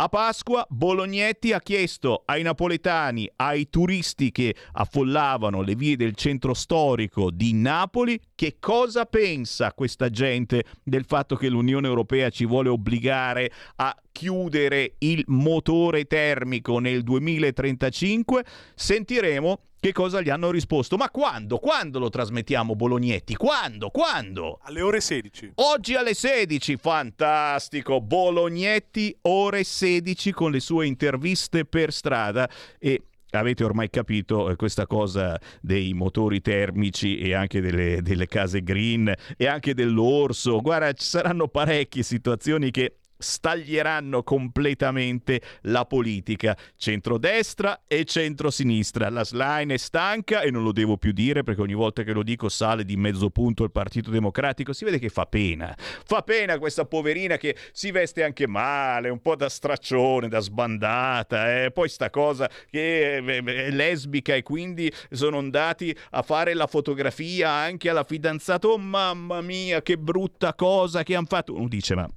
a Pasqua Bolognetti ha chiesto ai napoletani, ai turisti che affollavano le vie del centro storico di Napoli, che cosa pensa questa gente del fatto che l'Unione Europea ci vuole obbligare a chiudere il motore termico nel 2035. Sentiremo che cosa gli hanno risposto. Ma quando? Quando lo trasmettiamo Bolognetti? Quando? Quando? Alle ore 16. Oggi alle 16, fantastico. Bolognetti, ore 16 con le sue interviste per strada e Avete ormai capito eh, questa cosa dei motori termici e anche delle, delle case green e anche dell'orso. Guarda, ci saranno parecchie situazioni che staglieranno completamente la politica centrodestra e centrosinistra. La slime è stanca e non lo devo più dire perché ogni volta che lo dico sale di mezzo punto il Partito Democratico. Si vede che fa pena. Fa pena questa poverina che si veste anche male, un po' da straccione, da sbandata. Eh. Poi sta cosa che eh, è lesbica e quindi sono andati a fare la fotografia anche alla fidanzata. Oh mamma mia, che brutta cosa che hanno fatto. Uno dice ma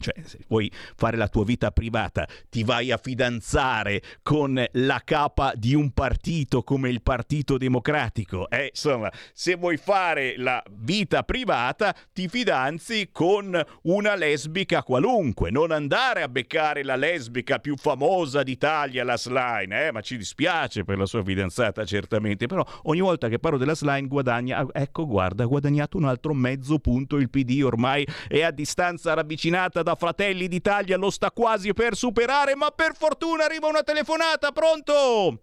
Cioè, se vuoi fare la tua vita privata, ti vai a fidanzare con la capa di un partito come il Partito Democratico. Eh, insomma, se vuoi fare la vita privata, ti fidanzi con una lesbica qualunque. Non andare a beccare la lesbica più famosa d'Italia, la Slime, eh? ma ci dispiace per la sua fidanzata, certamente. Però ogni volta che parlo della Slime guadagna, ecco, guarda, ha guadagnato un altro mezzo punto. Il PD ormai è a distanza ravvicinata da da Fratelli d'Italia lo sta quasi per superare, ma per fortuna arriva una telefonata, pronto?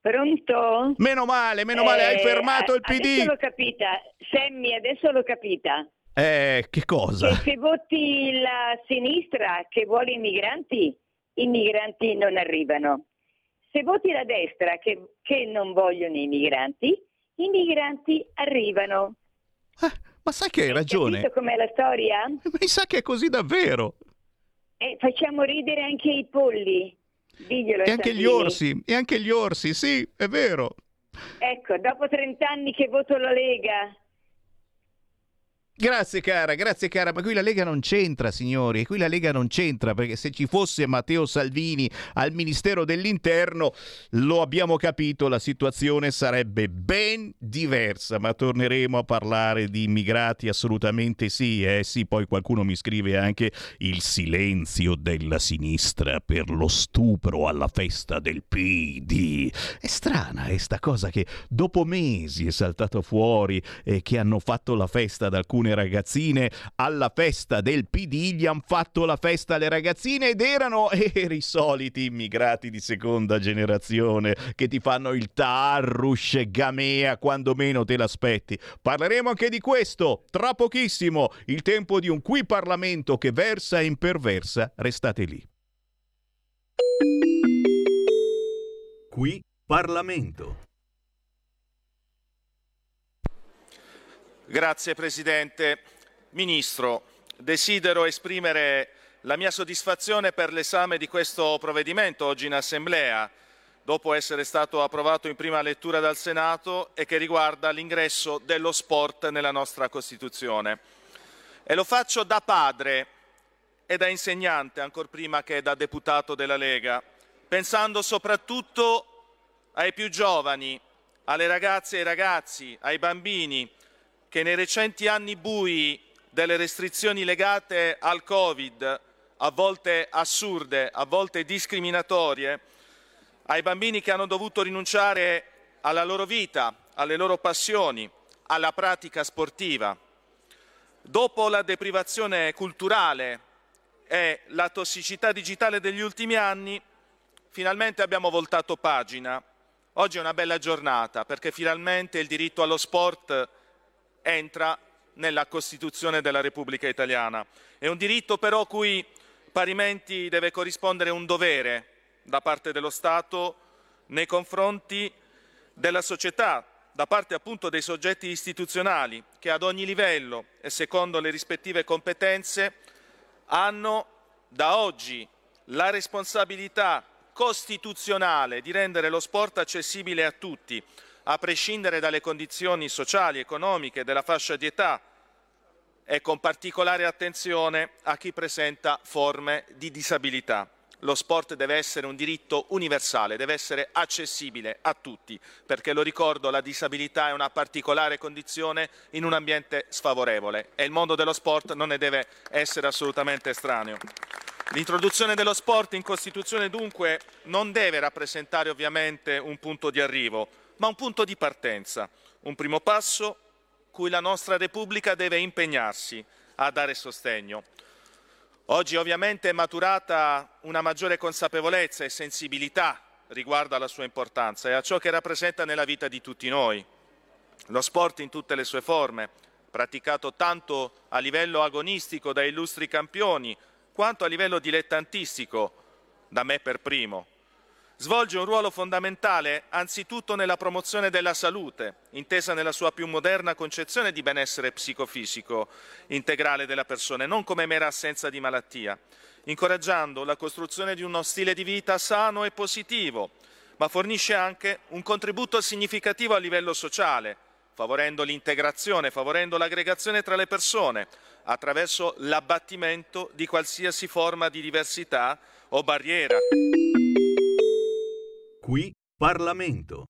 Pronto? Meno male, meno male, hai Eh, fermato il PD. Adesso l'ho capita. Sammy, adesso l'ho capita. Eh, che cosa? Che se voti la sinistra che vuole i migranti, i migranti non arrivano. Se voti la destra che, che non vogliono i migranti, i migranti arrivano. Ma sai che hai ragione? Capito com'è la storia? Mi sa che è così davvero. E facciamo ridere anche i polli. Diglielo E anche gli orsi, e anche gli orsi, sì, è vero. Ecco, dopo 30 anni che voto la Lega, Grazie cara, grazie cara, ma qui la Lega non c'entra signori, qui la Lega non c'entra perché se ci fosse Matteo Salvini al Ministero dell'Interno lo abbiamo capito, la situazione sarebbe ben diversa, ma torneremo a parlare di immigrati assolutamente sì, eh sì, poi qualcuno mi scrive anche il silenzio della sinistra per lo stupro alla festa del PD. È strana è sta cosa che dopo mesi è saltato fuori e che hanno fatto la festa ad alcune ragazzine alla festa del PD, gli hanno fatto la festa alle ragazzine ed erano eri i soliti immigrati di seconda generazione che ti fanno il tarrush gamea quando meno te l'aspetti. Parleremo anche di questo tra pochissimo, il tempo di un qui Parlamento che versa e imperversa, restate lì. Qui Parlamento. Grazie Presidente. Ministro, desidero esprimere la mia soddisfazione per l'esame di questo provvedimento oggi in Assemblea, dopo essere stato approvato in prima lettura dal Senato e che riguarda l'ingresso dello sport nella nostra Costituzione. E lo faccio da padre e da insegnante, ancor prima che da deputato della Lega, pensando soprattutto ai più giovani, alle ragazze e ai ragazzi, ai bambini che nei recenti anni bui delle restrizioni legate al Covid, a volte assurde, a volte discriminatorie, ai bambini che hanno dovuto rinunciare alla loro vita, alle loro passioni, alla pratica sportiva. Dopo la deprivazione culturale e la tossicità digitale degli ultimi anni, finalmente abbiamo voltato pagina. Oggi è una bella giornata perché finalmente il diritto allo sport entra nella Costituzione della Repubblica Italiana. È un diritto però cui parimenti deve corrispondere un dovere da parte dello Stato nei confronti della società, da parte appunto dei soggetti istituzionali che ad ogni livello e secondo le rispettive competenze hanno da oggi la responsabilità costituzionale di rendere lo sport accessibile a tutti, a prescindere dalle condizioni sociali, economiche, della fascia di età e con particolare attenzione a chi presenta forme di disabilità. Lo sport deve essere un diritto universale, deve essere accessibile a tutti, perché lo ricordo, la disabilità è una particolare condizione in un ambiente sfavorevole e il mondo dello sport non ne deve essere assolutamente estraneo. L'introduzione dello sport in Costituzione dunque non deve rappresentare ovviamente un punto di arrivo, ma un punto di partenza, un primo passo cui la nostra Repubblica deve impegnarsi a dare sostegno. Oggi ovviamente è maturata una maggiore consapevolezza e sensibilità riguardo alla sua importanza e a ciò che rappresenta nella vita di tutti noi. Lo sport in tutte le sue forme, praticato tanto a livello agonistico da illustri campioni, quanto a livello dilettantistico, da me per primo. Svolge un ruolo fondamentale anzitutto nella promozione della salute, intesa nella sua più moderna concezione di benessere psicofisico integrale della persona, non come mera assenza di malattia, incoraggiando la costruzione di uno stile di vita sano e positivo, ma fornisce anche un contributo significativo a livello sociale, favorendo l'integrazione, favorendo l'aggregazione tra le persone, attraverso l'abbattimento di qualsiasi forma di diversità o barriera. Qui Parlamento.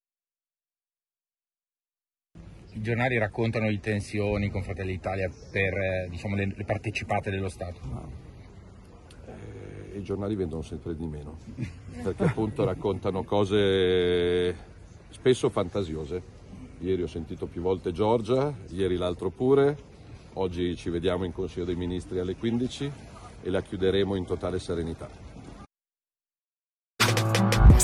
I giornali raccontano di tensioni con Fratelli d'Italia per eh, diciamo, le, le, partecipate dello Stato. Eh, I giornali vendono sempre di meno, perché appunto raccontano cose spesso fantasiose. Ieri ho sentito più volte Giorgia, ieri l'altro pure, oggi ci vediamo in Consiglio dei Ministri alle 15 e la chiuderemo in totale serenità.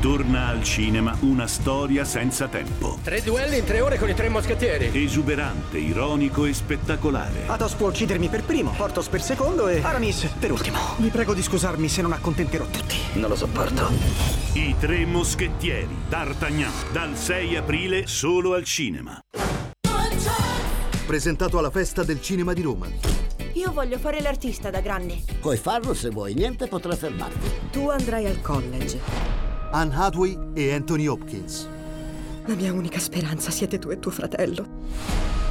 Torna al cinema una storia senza tempo. Tre duelli in tre ore con i tre moschettieri. Esuberante, ironico e spettacolare. Athos può uccidermi per primo, Portos per secondo e Aramis per ultimo. Vi prego di scusarmi se non accontenterò tutti. Non lo sopporto. I tre moschettieri, D'Artagnan, dal 6 aprile solo al cinema. Presentato alla festa del cinema di Roma. Io voglio fare l'artista da grande. Puoi farlo se vuoi, niente potrà fermarti. Tu andrai al college. Anne Hathaway e Anthony Hopkins. La mia unica speranza siete tu e tuo fratello.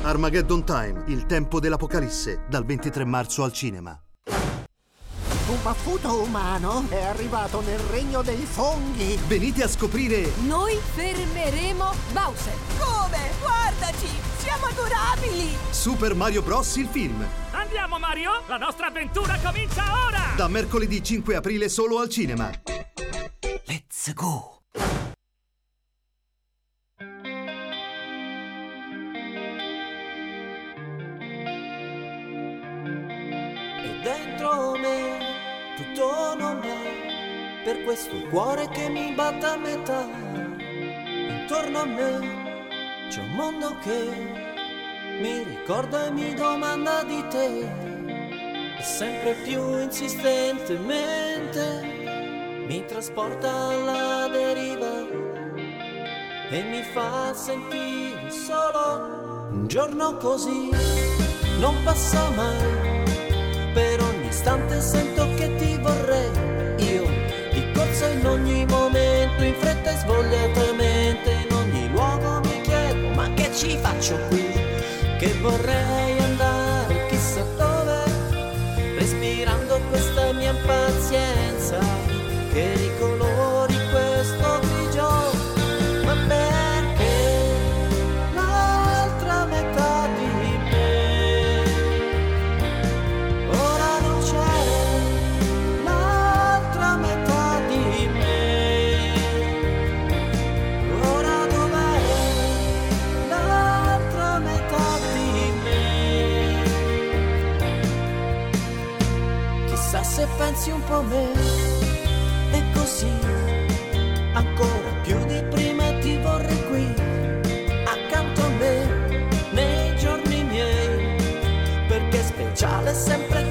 Armageddon Time, il tempo dell'apocalisse, dal 23 marzo al cinema. Un baffuto umano è arrivato nel regno dei funghi. Venite a scoprire. Noi fermeremo Bowser. Come? Guardaci! Siamo adorabili! Super Mario Bros. il film. Andiamo Mario! La nostra avventura comincia ora! Da mercoledì 5 aprile solo al cinema. Let's go! E dentro me tutto non va, per questo cuore che mi batte a metà. Intorno a me c'è un mondo che mi ricorda e mi domanda di te, e sempre più insistentemente mi trasporta alla deriva e mi fa sentire solo un giorno così. Non passa mai per ogni istante sento che ti vorrei. Io di corsa in ogni momento in fretta e svogliatamente in ogni luogo mi chiedo ma che ci faccio qui? Che vorrei pensi un po' a me e così. Ancora più di prima ti vorrei qui accanto a me nei giorni miei perché speciale è sempre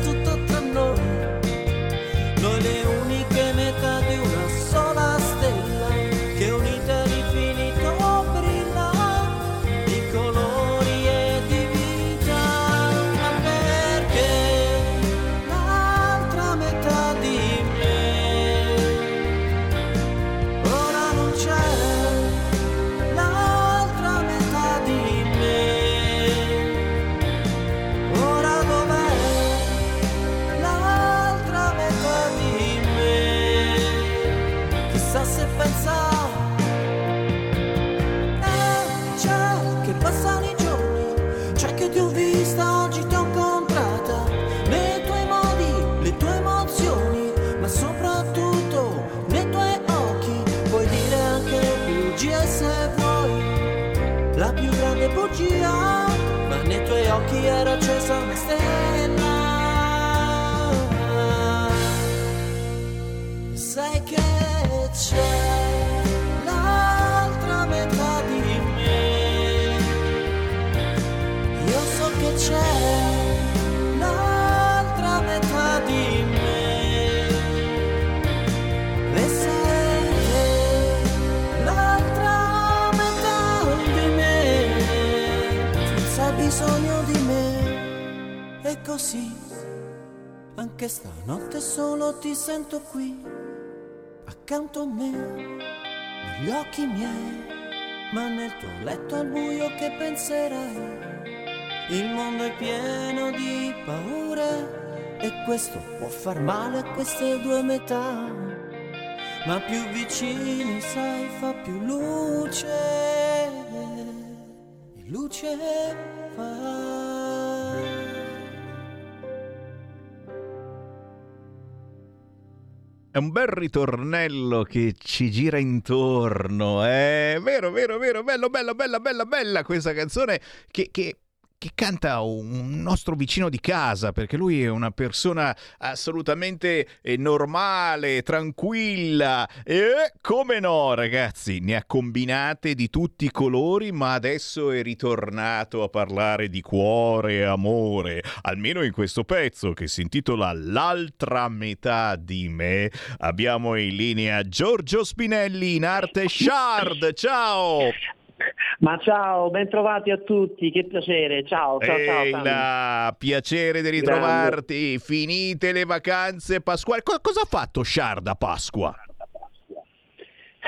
sì, anche stanotte solo ti sento qui, accanto a me, negli occhi miei, ma nel tuo letto al buio che penserai. Il mondo è pieno di paure e questo può far male a queste due metà. Ma più vicini sai fa più luce e luce fa. È un bel ritornello che ci gira intorno, è vero, vero, vero, bello, bella, bella, bella, bella questa canzone che, che che canta un nostro vicino di casa, perché lui è una persona assolutamente eh, normale, tranquilla. E come no, ragazzi, ne ha combinate di tutti i colori, ma adesso è ritornato a parlare di cuore e amore. Almeno in questo pezzo che si intitola L'altra metà di me. Abbiamo in linea Giorgio Spinelli in arte Shard. Ciao! Ma ciao, bentrovati a tutti, che piacere, ciao, ciao, Ehi ciao. là, piacere di ritrovarti. Finite le vacanze pasquali. Co- cosa ha fatto Shard a Pasqua?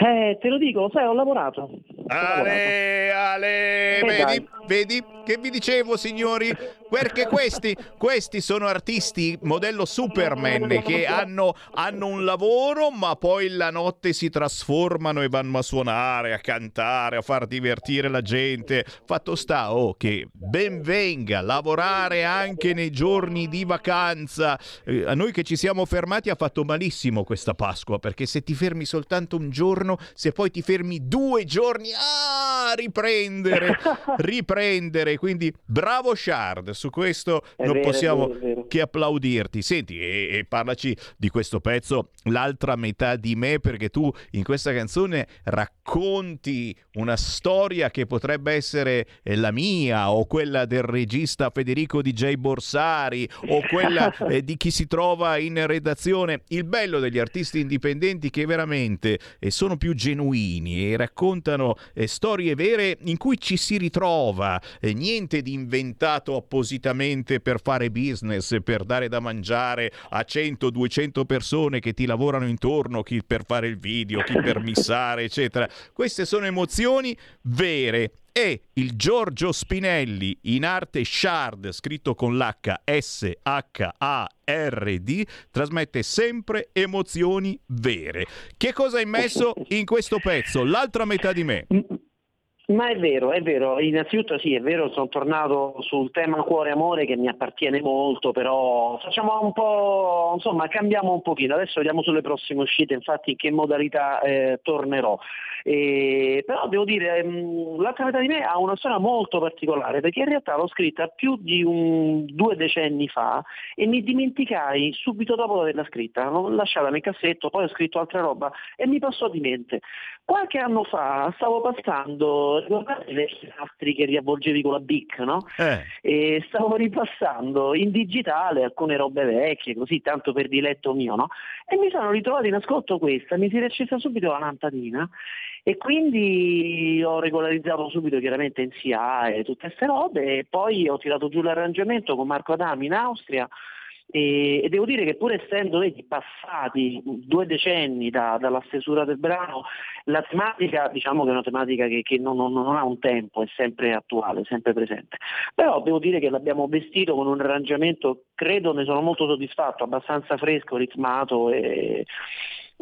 Eh, te lo dico, sai, ho lavorato. Ho Ale, Ale, Eh, vedi, dai. vedi che vi dicevo signori? Perché questi, questi sono artisti modello Superman che hanno, hanno un lavoro ma poi la notte si trasformano e vanno a suonare, a cantare, a far divertire la gente. Fatto sta, oh, che ben venga lavorare anche nei giorni di vacanza. Eh, a noi che ci siamo fermati ha fatto malissimo questa Pasqua perché se ti fermi soltanto un giorno, se poi ti fermi due giorni, ah, riprendere, riprendere. Quindi bravo Shard, su questo È non vero, possiamo vero. che applaudirti. Senti, e, e parlaci di questo pezzo, l'altra metà di me, perché tu in questa canzone racconti una storia che potrebbe essere eh, la mia o quella del regista Federico DJ Borsari o quella eh, di chi si trova in redazione. Il bello degli artisti indipendenti che veramente eh, sono più genuini e raccontano eh, storie vere in cui ci si ritrova, eh, niente di inventato appositamente per fare business, per dare da mangiare a 100-200 persone che ti lavorano intorno, chi per fare il video, chi per missare, eccetera. Queste sono emozioni vere. E il Giorgio Spinelli in arte Shard, scritto con l'H S H A R D, trasmette sempre emozioni vere. Che cosa hai messo in questo pezzo? L'altra metà di me. Ma è vero, è vero, innanzitutto sì, è vero, sono tornato sul tema cuore e amore che mi appartiene molto, però facciamo un po', insomma, cambiamo un pochino, adesso vediamo sulle prossime uscite, infatti in che modalità eh, tornerò. E, però devo dire, mh, l'altra metà di me ha una storia molto particolare, perché in realtà l'ho scritta più di un, due decenni fa e mi dimenticai subito dopo averla scritta, l'ho lasciata nel cassetto, poi ho scritto altra roba e mi passò di mente. Qualche anno fa stavo passando, ricordate le nastri che riavvolgevi con la BIC, no? Eh. E stavo ripassando in digitale alcune robe vecchie, così tanto per diletto mio, no? E mi sono ritrovato in ascolto questa, mi si è accesa subito la lampadina e quindi ho regolarizzato subito chiaramente in CA e tutte queste robe e poi ho tirato giù l'arrangiamento con Marco Adami in Austria e, e devo dire che pur essendo vedi, passati due decenni da- dalla stesura del brano, la tematica diciamo che è una tematica che, che non, non- non ha un tempo, è sempre attuale, sempre presente. Però devo dire che l'abbiamo vestito con un arrangiamento, credo ne sono molto soddisfatto, abbastanza fresco, ritmato e,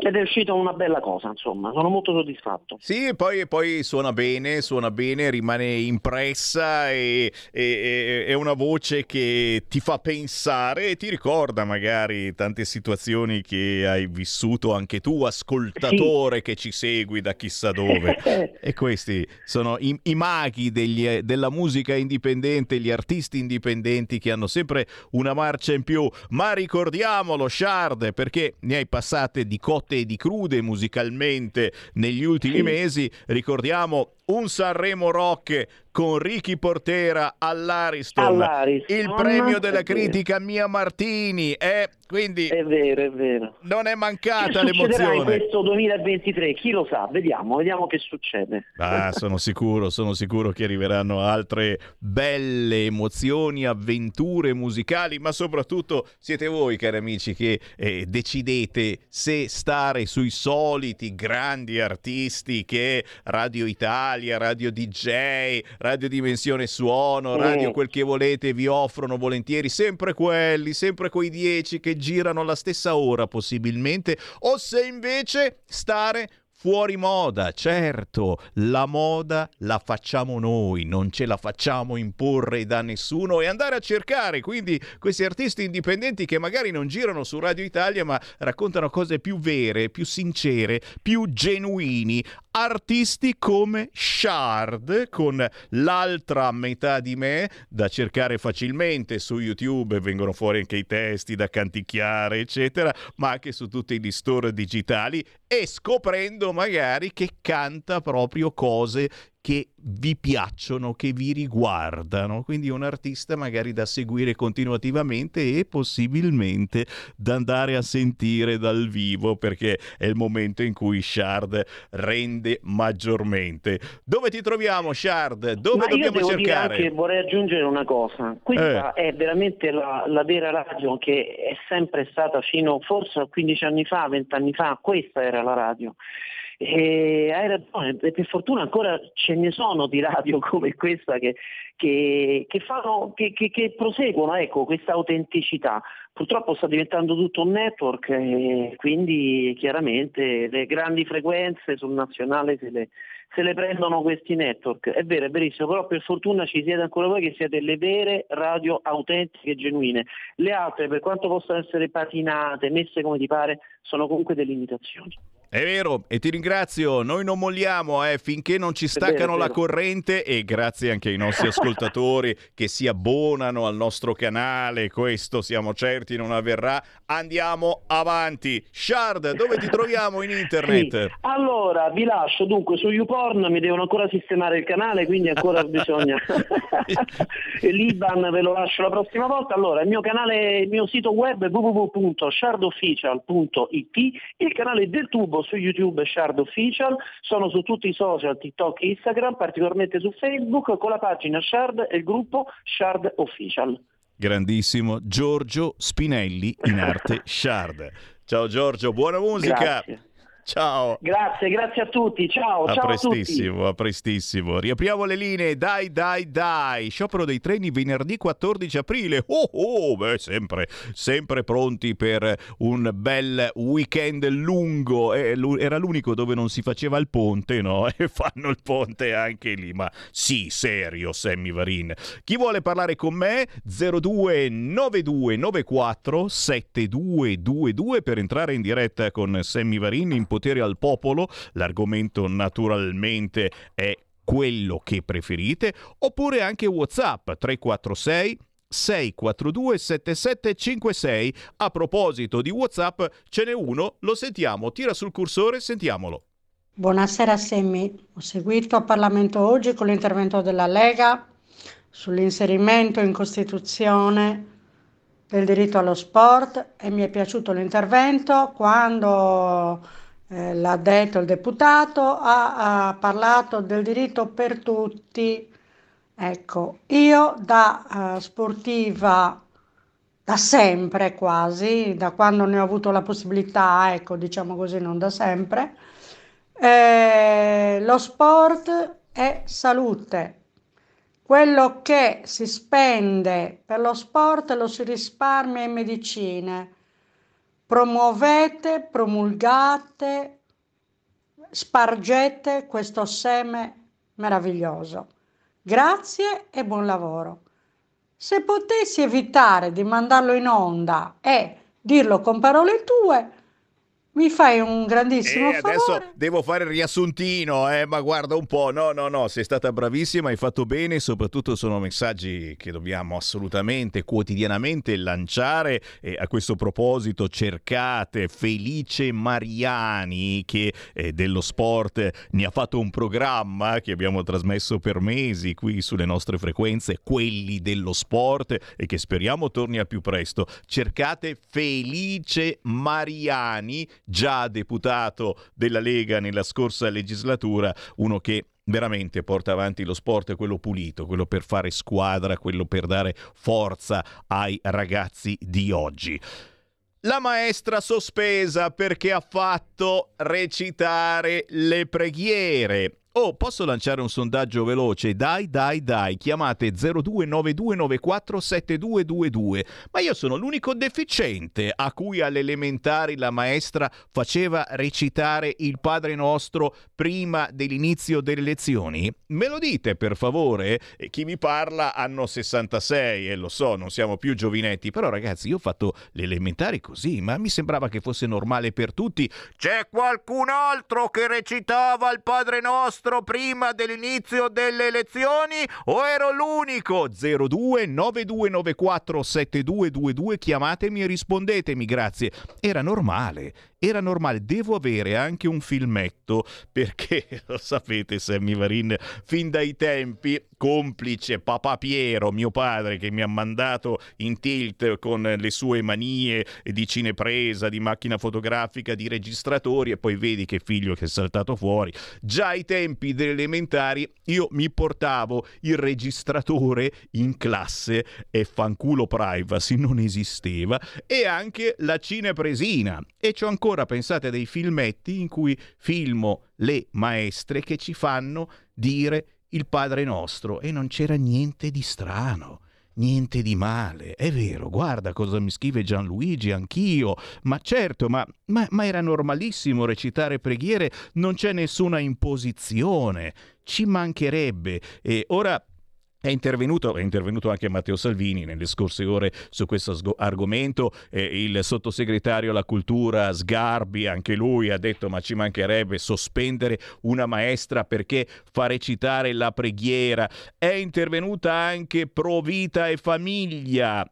ed è uscita una bella cosa, insomma, sono molto soddisfatto. Sì, e poi, e poi suona bene, suona bene, rimane impressa e, e- e- è una voce che ti fa pensare e ti ricorda magari tante situazioni che hai vissuto anche tu, ascoltatore che ci segui da chissà dove. e questi sono i, i maghi degli- della musica indipendente, gli artisti indipendenti che hanno sempre una marcia in più. Ma ricordiamolo, Shard, perché ne hai passate di cotte e di crude musicalmente negli ultimi mesi. Ricordiamo un Sanremo Rock con Ricky Portera all'Ariston, All'Ariston, il premio della è critica Mia Martini, eh, quindi È vero, è vero. non è Che mancata in l'emozione. questo 2023? Chi lo sa? Vediamo, vediamo che succede. Ah, sono sicuro, sono sicuro che arriveranno altre belle emozioni, avventure musicali, ma soprattutto siete voi, cari amici, che eh, decidete se stare sui soliti grandi artisti che Radio Italia, Radio DJ, Radio Dimensione Suono, Mm. Radio quel che volete vi offrono volentieri, sempre quelli, sempre quei dieci che girano alla stessa ora possibilmente, o se invece stare Fuori moda, certo, la moda la facciamo noi, non ce la facciamo imporre da nessuno e andare a cercare quindi questi artisti indipendenti che magari non girano su Radio Italia ma raccontano cose più vere, più sincere, più genuini. Artisti come Shard con l'altra metà di me da cercare facilmente su YouTube, vengono fuori anche i testi da canticchiare eccetera, ma anche su tutti gli store digitali e scoprendo magari che canta proprio cose che vi piacciono, che vi riguardano. Quindi un artista magari da seguire continuativamente e possibilmente da andare a sentire dal vivo perché è il momento in cui Shard rende maggiormente. Dove ti troviamo Shard? Dove Ma io dobbiamo cercare? anche, vorrei aggiungere una cosa, questa è veramente la, la vera radio che è sempre stata fino forse a 15 anni fa, 20 anni fa, questa era la radio. E hai ragione, per fortuna ancora ce ne sono di radio come questa che, che, che fanno, che proseguono ecco, questa autenticità. Purtroppo sta diventando tutto un network e quindi chiaramente le grandi frequenze sul nazionale se le, se le prendono questi network. È vero, è verissimo, però per fortuna ci siete ancora voi che siete le vere radio autentiche e genuine. Le altre, per quanto possano essere patinate, messe come ti pare, sono comunque delle imitazioni. È vero, e ti ringrazio. Noi non molliamo eh, finché non ci staccano la corrente e grazie anche ai nostri ascoltatori che si abbonano al nostro canale. Questo siamo certi non avverrà. Andiamo avanti. Shard, dove ti troviamo in internet? Sì. Allora, vi lascio dunque su YouPorn, mi devono ancora sistemare il canale, quindi ancora bisogna. L'Iban ve lo lascio la prossima volta. Allora, il mio canale, il mio sito web è www.shardofficial.it, il canale del tubo su YouTube Shard Official, sono su tutti i social, TikTok, Instagram, particolarmente su Facebook, con la pagina Shard e il gruppo Shard Official. Grandissimo Giorgio Spinelli in arte Shard. Ciao Giorgio, buona musica. Grazie. Ciao. Grazie, grazie a tutti, ciao, A ciao a tutti. prestissimo, a prestissimo. Riapriamo le linee, dai, dai, dai. Sciopero dei treni venerdì 14 aprile. Oh, oh, beh, sempre, sempre pronti per un bel weekend lungo. Eh, Era l'unico dove non si faceva il ponte, no? E fanno il ponte anche lì. Ma sì, serio, Sammy Varin. Chi vuole parlare con me? 029294 7222 per entrare in diretta con Sammy Varin in potere al popolo. L'argomento naturalmente è quello che preferite, oppure anche WhatsApp 346 642 7756. A proposito di WhatsApp, ce n'è uno, lo sentiamo, tira sul cursore, sentiamolo. Buonasera Semmi, ho seguito il Parlamento oggi con l'intervento della Lega sull'inserimento in Costituzione del diritto allo sport e mi è piaciuto l'intervento quando eh, l'ha detto il deputato, ha, ha parlato del diritto per tutti. Ecco, io da eh, sportiva da sempre quasi, da quando ne ho avuto la possibilità, ecco, diciamo così, non da sempre, eh, lo sport è salute. Quello che si spende per lo sport lo si risparmia in medicine. Promuovete, promulgate, spargete questo seme meraviglioso. Grazie e buon lavoro. Se potessi evitare di mandarlo in onda e dirlo con parole tue, mi fai un grandissimo e favore. adesso devo fare il riassuntino, eh, ma guarda un po', no, no, no, sei stata bravissima, hai fatto bene, soprattutto sono messaggi che dobbiamo assolutamente, quotidianamente lanciare e a questo proposito cercate Felice Mariani che eh, dello sport ne ha fatto un programma che abbiamo trasmesso per mesi qui sulle nostre frequenze, quelli dello sport e che speriamo torni al più presto. Cercate Felice Mariani già deputato della Lega nella scorsa legislatura, uno che veramente porta avanti lo sport, quello pulito, quello per fare squadra, quello per dare forza ai ragazzi di oggi. La maestra sospesa perché ha fatto recitare le preghiere. Oh, posso lanciare un sondaggio veloce? Dai, dai, dai, chiamate 0292947222. Ma io sono l'unico deficiente a cui alle elementari la maestra faceva recitare il Padre Nostro prima dell'inizio delle lezioni? Me lo dite, per favore? E chi mi parla hanno 66 e lo so, non siamo più giovinetti, però ragazzi, io ho fatto le elementari così, ma mi sembrava che fosse normale per tutti. C'è qualcun altro che recitava il Padre Nostro? Prima dell'inizio delle elezioni o ero l'unico? 02 9294 7222 chiamatemi e rispondetemi, grazie. Era normale, era normale. Devo avere anche un filmetto perché, lo sapete, Sammy Varin, fin dai tempi, complice papà Piero, mio padre, che mi ha mandato in tilt con le sue manie di cinepresa, di macchina fotografica, di registratori e poi vedi che figlio che è saltato fuori. Già ai tempi delle elementari io mi portavo il registratore in classe e fanculo privacy non esisteva e anche la cinepresina e c'ho ancora pensate dei filmetti in cui filmo le maestre che ci fanno dire il Padre nostro e non c'era niente di strano. Niente di male, è vero, guarda cosa mi scrive Gianluigi, anch'io, ma certo, ma, ma, ma era normalissimo recitare preghiere, non c'è nessuna imposizione, ci mancherebbe. E ora è intervenuto, è intervenuto, anche Matteo Salvini nelle scorse ore su questo argomento, eh, il sottosegretario alla cultura Sgarbi, anche lui ha detto ma ci mancherebbe sospendere una maestra perché fa recitare la preghiera. È intervenuta anche Pro Vita e Famiglia,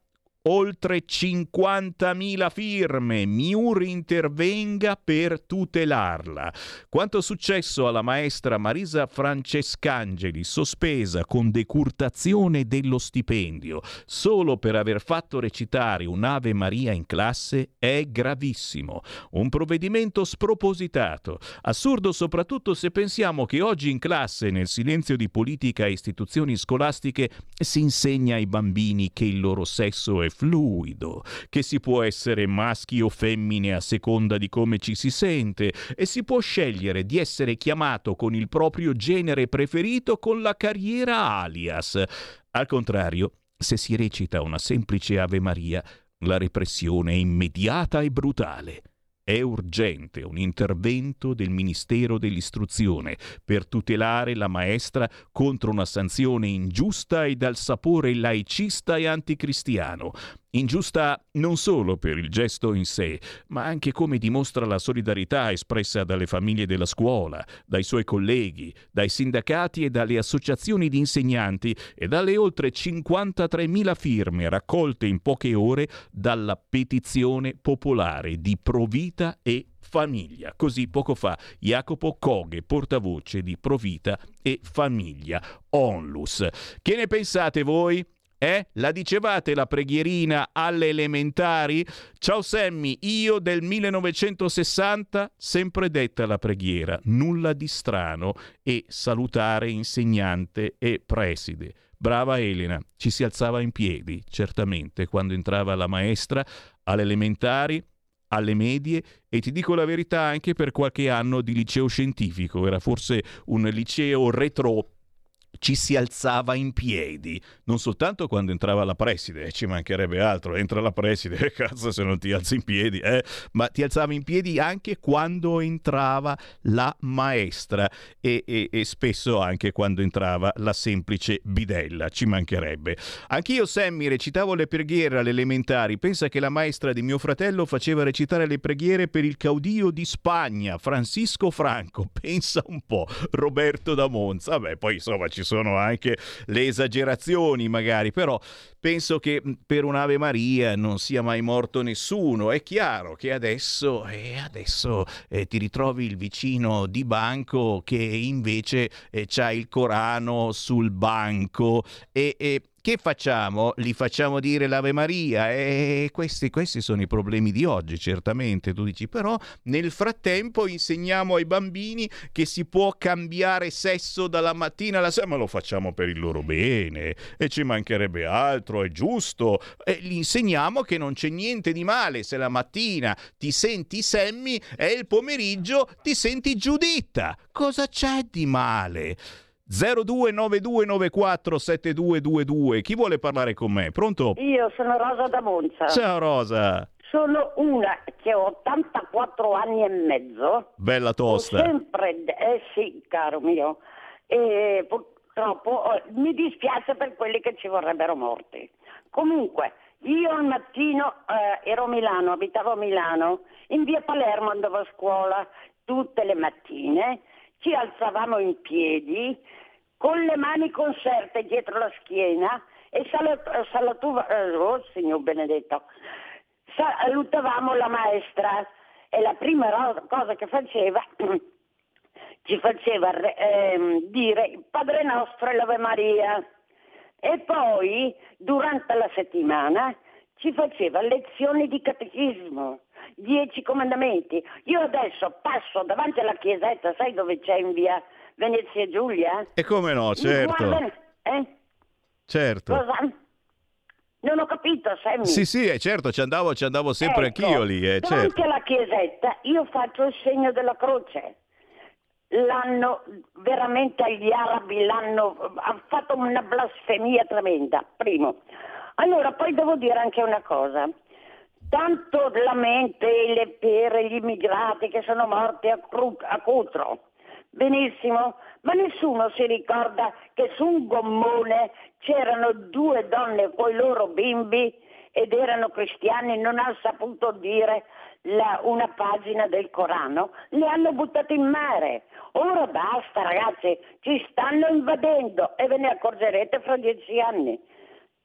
oltre 50.000 firme. Miur intervenga per tutelarla. Quanto successo alla maestra Marisa Francescangeli, sospesa con decurtazione dello stipendio solo per aver fatto recitare un'Ave Maria in classe è gravissimo. Un provvedimento spropositato. Assurdo soprattutto se pensiamo che oggi in classe, nel silenzio di politica e istituzioni scolastiche, si insegna ai bambini che il loro sesso è fluido, che si può essere maschi o femmine a seconda di come ci si sente e si può scegliere di essere chiamato con il proprio genere preferito con la carriera alias. Al contrario, se si recita una semplice Ave Maria, la repressione è immediata e brutale. È urgente un intervento del Ministero dell'Istruzione per tutelare la maestra contro una sanzione ingiusta e dal sapore laicista e anticristiano. Ingiusta non solo per il gesto in sé, ma anche come dimostra la solidarietà espressa dalle famiglie della scuola, dai suoi colleghi, dai sindacati e dalle associazioni di insegnanti e dalle oltre 53.000 firme raccolte in poche ore dalla petizione popolare di Provita e Famiglia. Così poco fa Jacopo Coghe, portavoce di Provita e Famiglia, Onlus. Che ne pensate voi? Eh? La dicevate la preghierina alle elementari? Ciao Sammy, io del 1960 sempre detta la preghiera, nulla di strano e salutare insegnante e preside. Brava Elena, ci si alzava in piedi, certamente, quando entrava la maestra alle elementari, alle medie e ti dico la verità anche per qualche anno di liceo scientifico, era forse un liceo retro ci si alzava in piedi, non soltanto quando entrava la preside, ci mancherebbe altro, entra la preside, cazzo se non ti alzi in piedi, eh? ma ti alzavi in piedi anche quando entrava la maestra e, e, e spesso anche quando entrava la semplice bidella, ci mancherebbe. Anch'io Sammy recitavo le preghiere alle elementari, pensa che la maestra di mio fratello faceva recitare le preghiere per il caudio di Spagna, Francisco Franco, pensa un po', Roberto da Monza, vabbè poi insomma ci sono anche le esagerazioni magari, però penso che per un'Ave Maria non sia mai morto nessuno. È chiaro che adesso, eh, adesso eh, ti ritrovi il vicino di banco che invece eh, ha il Corano sul banco e, e che facciamo? Li facciamo dire l'Ave Maria? E questi, questi, sono i problemi di oggi, certamente. Tu dici, però nel frattempo insegniamo ai bambini che si può cambiare sesso dalla mattina alla sera, ma lo facciamo per il loro bene e ci mancherebbe altro, è giusto. E gli insegniamo che non c'è niente di male se la mattina ti senti Sammy e il pomeriggio ti senti Giuditta. Cosa c'è di male? 0292947222. Chi vuole parlare con me? Pronto? Io sono Rosa da Monza. Ciao Rosa. Sono una che ho 84 anni e mezzo. Bella tosta. Ho sempre, eh sì, caro mio. E purtroppo oh, mi dispiace per quelli che ci vorrebbero morti. Comunque, io al mattino eh, ero a Milano, abitavo a Milano, in via Palermo andavo a scuola tutte le mattine, ci alzavamo in piedi con le mani conserte dietro la schiena e salutavamo, eh, oh signor benedetto, salutavamo la maestra e la prima cosa che faceva ci faceva eh, dire Padre nostro e l'Ave Maria e poi durante la settimana ci faceva lezioni di catechismo, dieci comandamenti. Io adesso passo davanti alla chiesetta, sai dove c'è in via Venezia Giulia? E come no, certo. Guarda, eh? Certo. Cosa? Non ho capito, Sammy. Sì, sì, è certo, ci andavo, ci andavo sempre ecco, anch'io lì. Eh, davanti certo. alla chiesetta io faccio il segno della croce. L'hanno veramente agli arabi l'hanno ha fatto una blasfemia tremenda, primo. Allora, poi devo dire anche una cosa. Tanto la mente per gli immigrati che sono morti a, Cru- a Cutro. Benissimo, ma nessuno si ricorda che su un gommone c'erano due donne con i loro bimbi ed erano cristiani, non hanno saputo dire la, una pagina del Corano, le hanno buttate in mare. Ora basta ragazzi, ci stanno invadendo e ve ne accorgerete fra dieci anni.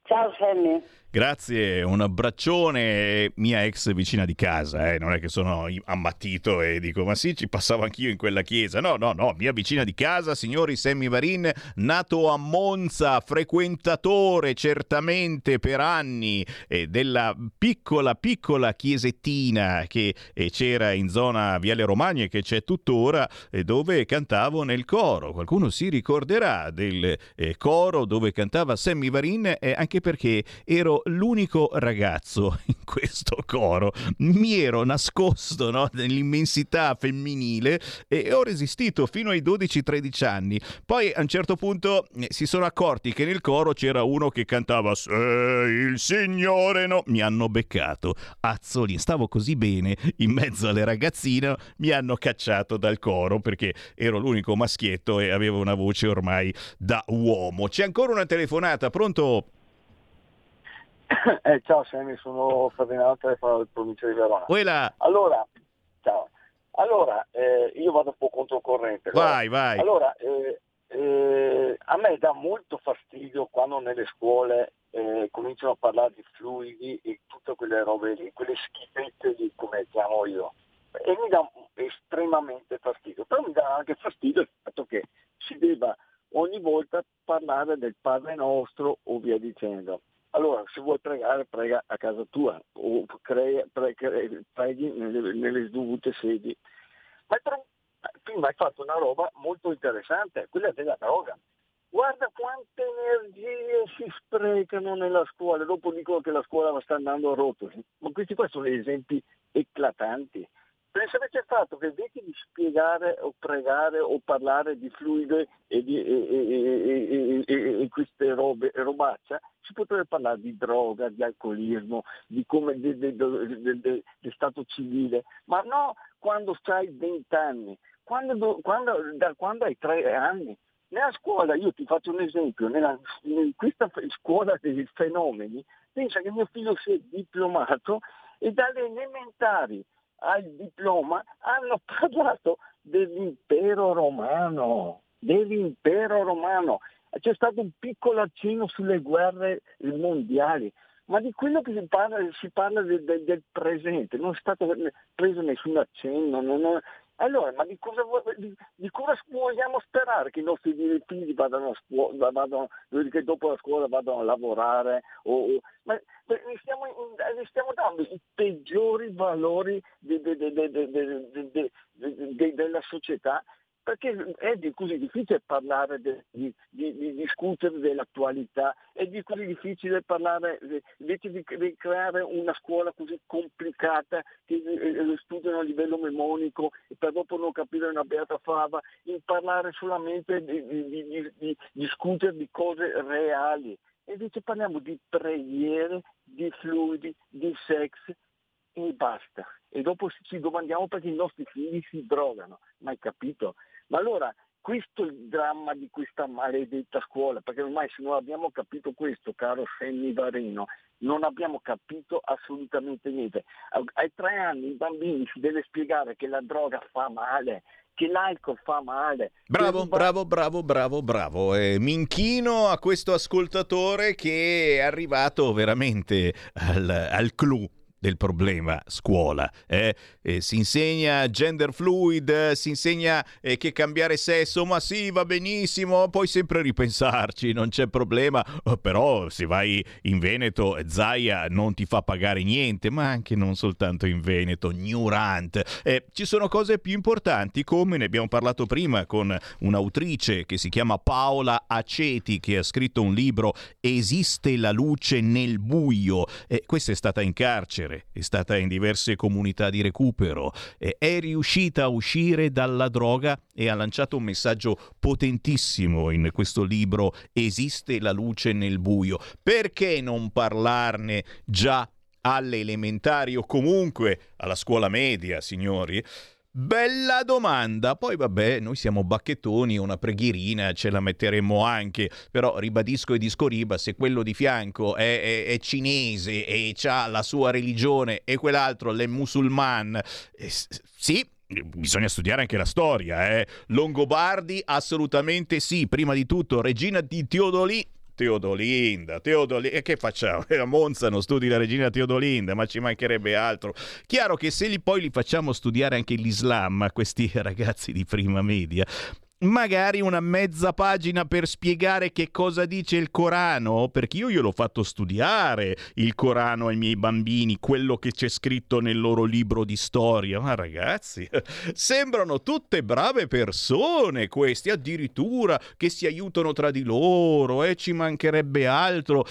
Ciao Sammy. Grazie, un abbraccione, mia ex vicina di casa, eh? non è che sono ammattito e dico ma sì ci passavo anch'io in quella chiesa, no no no, mia vicina di casa, signori Sammy Varin, nato a Monza, frequentatore certamente per anni eh, della piccola piccola chiesettina che eh, c'era in zona Viale Romagna e che c'è tuttora eh, dove cantavo nel coro, qualcuno si ricorderà del eh, coro dove cantava Sammy Varin eh, anche perché ero l'unico ragazzo in questo coro. Mi ero nascosto no, nell'immensità femminile e ho resistito fino ai 12-13 anni. Poi a un certo punto eh, si sono accorti che nel coro c'era uno che cantava Se il Signore no. Mi hanno beccato. Azzoli, stavo così bene in mezzo alle ragazzine, mi hanno cacciato dal coro perché ero l'unico maschietto e avevo una voce ormai da uomo. C'è ancora una telefonata, pronto? Eh, ciao Sammy, sono Ferdinando telefono del provincia di Verona. Quella. Allora, ciao. Allora, eh, io vado un po' controcorrente. Vai, vai. Allora, eh, eh, a me dà molto fastidio quando nelle scuole eh, cominciano a parlare di fluidi e tutte quelle robe lì, quelle schifette lì, come chiamo io. E mi dà estremamente fastidio. Però mi dà anche fastidio il fatto che si debba ogni volta parlare del Padre Nostro o via dicendo. Allora, se vuoi pregare, prega a casa tua o crea, pre, cre, preghi nelle, nelle, dovute sedi. Ma prima hai fatto una roba molto interessante, quella della droga. Guarda quante energie si sprecano nella scuola, dopo dicono che la scuola sta andando a rotoli, ma questi qua sono esempi eclatanti. Pensa invece al fatto che invece di spiegare o pregare o parlare di fluide e di e, e, e, queste robe, robaccia, si potrebbe parlare di droga, di alcolismo, di come di, di, di, di stato civile, ma no quando stai 20 anni, quando, quando, da quando hai 3 anni. Nella scuola, io ti faccio un esempio, nella, in questa scuola dei fenomeni, pensa che mio figlio si è diplomato e dalle elementari al diploma hanno parlato dell'impero romano, dell'impero romano. C'è stato un piccolo accenno sulle guerre mondiali, ma di quello che si parla, si parla del, del, del presente, non è stato preso nessun accenno. Non, allora, ma di cosa, di, di cosa, vogliamo sperare che i nostri figli vadano a scuola, vadano, che dopo la scuola vadano a lavorare? O, o, ma, gli, stiamo, stiamo, dando i peggiori valori de, de, de, della società perché è così difficile parlare de, di, di, di, discutere dell'attualità, è così difficile parlare invece di, di, creare una scuola così complicata che eh, studiano a livello memonico e per dopo non capire una beata fava, in parlare solamente di, discutere di cose reali. E invece parliamo di preghiere, di fluidi, di sex e basta. E dopo ci domandiamo perché i nostri figli si drogano. Mai capito? Ma allora questo è il dramma di questa maledetta scuola, perché ormai se non abbiamo capito questo, caro Sammy Vareno, non abbiamo capito assolutamente niente. Ai tre anni i bambini si deve spiegare che la droga fa male, che l'alcol fa male. Bravo, bravo, bravo, bravo, bravo. Eh, mi inchino a questo ascoltatore che è arrivato veramente al, al clou del problema scuola. Eh? Eh, si insegna gender fluid, si insegna eh, che cambiare sesso, ma sì, va benissimo, puoi sempre ripensarci, non c'è problema, oh, però se vai in Veneto, Zaia non ti fa pagare niente, ma anche non soltanto in Veneto, Newrant. Eh, ci sono cose più importanti, come ne abbiamo parlato prima con un'autrice che si chiama Paola Aceti, che ha scritto un libro Esiste la luce nel buio. Eh, questa è stata in carcere carcere, è stata in diverse comunità di recupero, è riuscita a uscire dalla droga e ha lanciato un messaggio potentissimo in questo libro Esiste la luce nel buio. Perché non parlarne già alle elementari o comunque alla scuola media, signori? Bella domanda, poi vabbè, noi siamo bacchettoni, una preghierina ce la metteremo anche, però ribadisco e discoriba, se quello di fianco è, è, è cinese e ha la sua religione e quell'altro l'è musulman, eh, sì, Bisogna studiare anche la storia, eh. Longobardi assolutamente sì, prima di tutto Regina di Teodolì Teodolinda, Teodolinda, e che facciamo? A Monza non studi la regina Teodolinda, ma ci mancherebbe altro. Chiaro che se li poi li facciamo studiare anche l'Islam a questi ragazzi di prima media, magari una mezza pagina per spiegare che cosa dice il Corano, perché io gliel'ho fatto studiare il Corano ai miei bambini, quello che c'è scritto nel loro libro di storia. Ma ragazzi, sembrano tutte brave persone questi, addirittura che si aiutano tra di loro, e eh, ci mancherebbe altro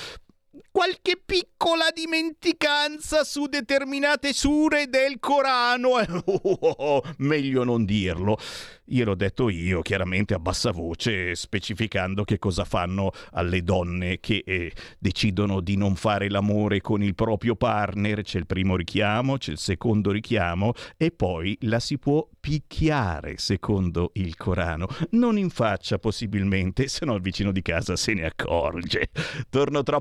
qualche piccola dimenticanza su determinate sure del Corano. Oh, meglio non dirlo. Gliel'ho detto io, chiaramente a bassa voce, specificando che cosa fanno alle donne che eh, decidono di non fare l'amore con il proprio partner. C'è il primo richiamo, c'è il secondo richiamo e poi la si può picchiare, secondo il Corano. Non in faccia, possibilmente, se no il vicino di casa se ne accorge. Torno tra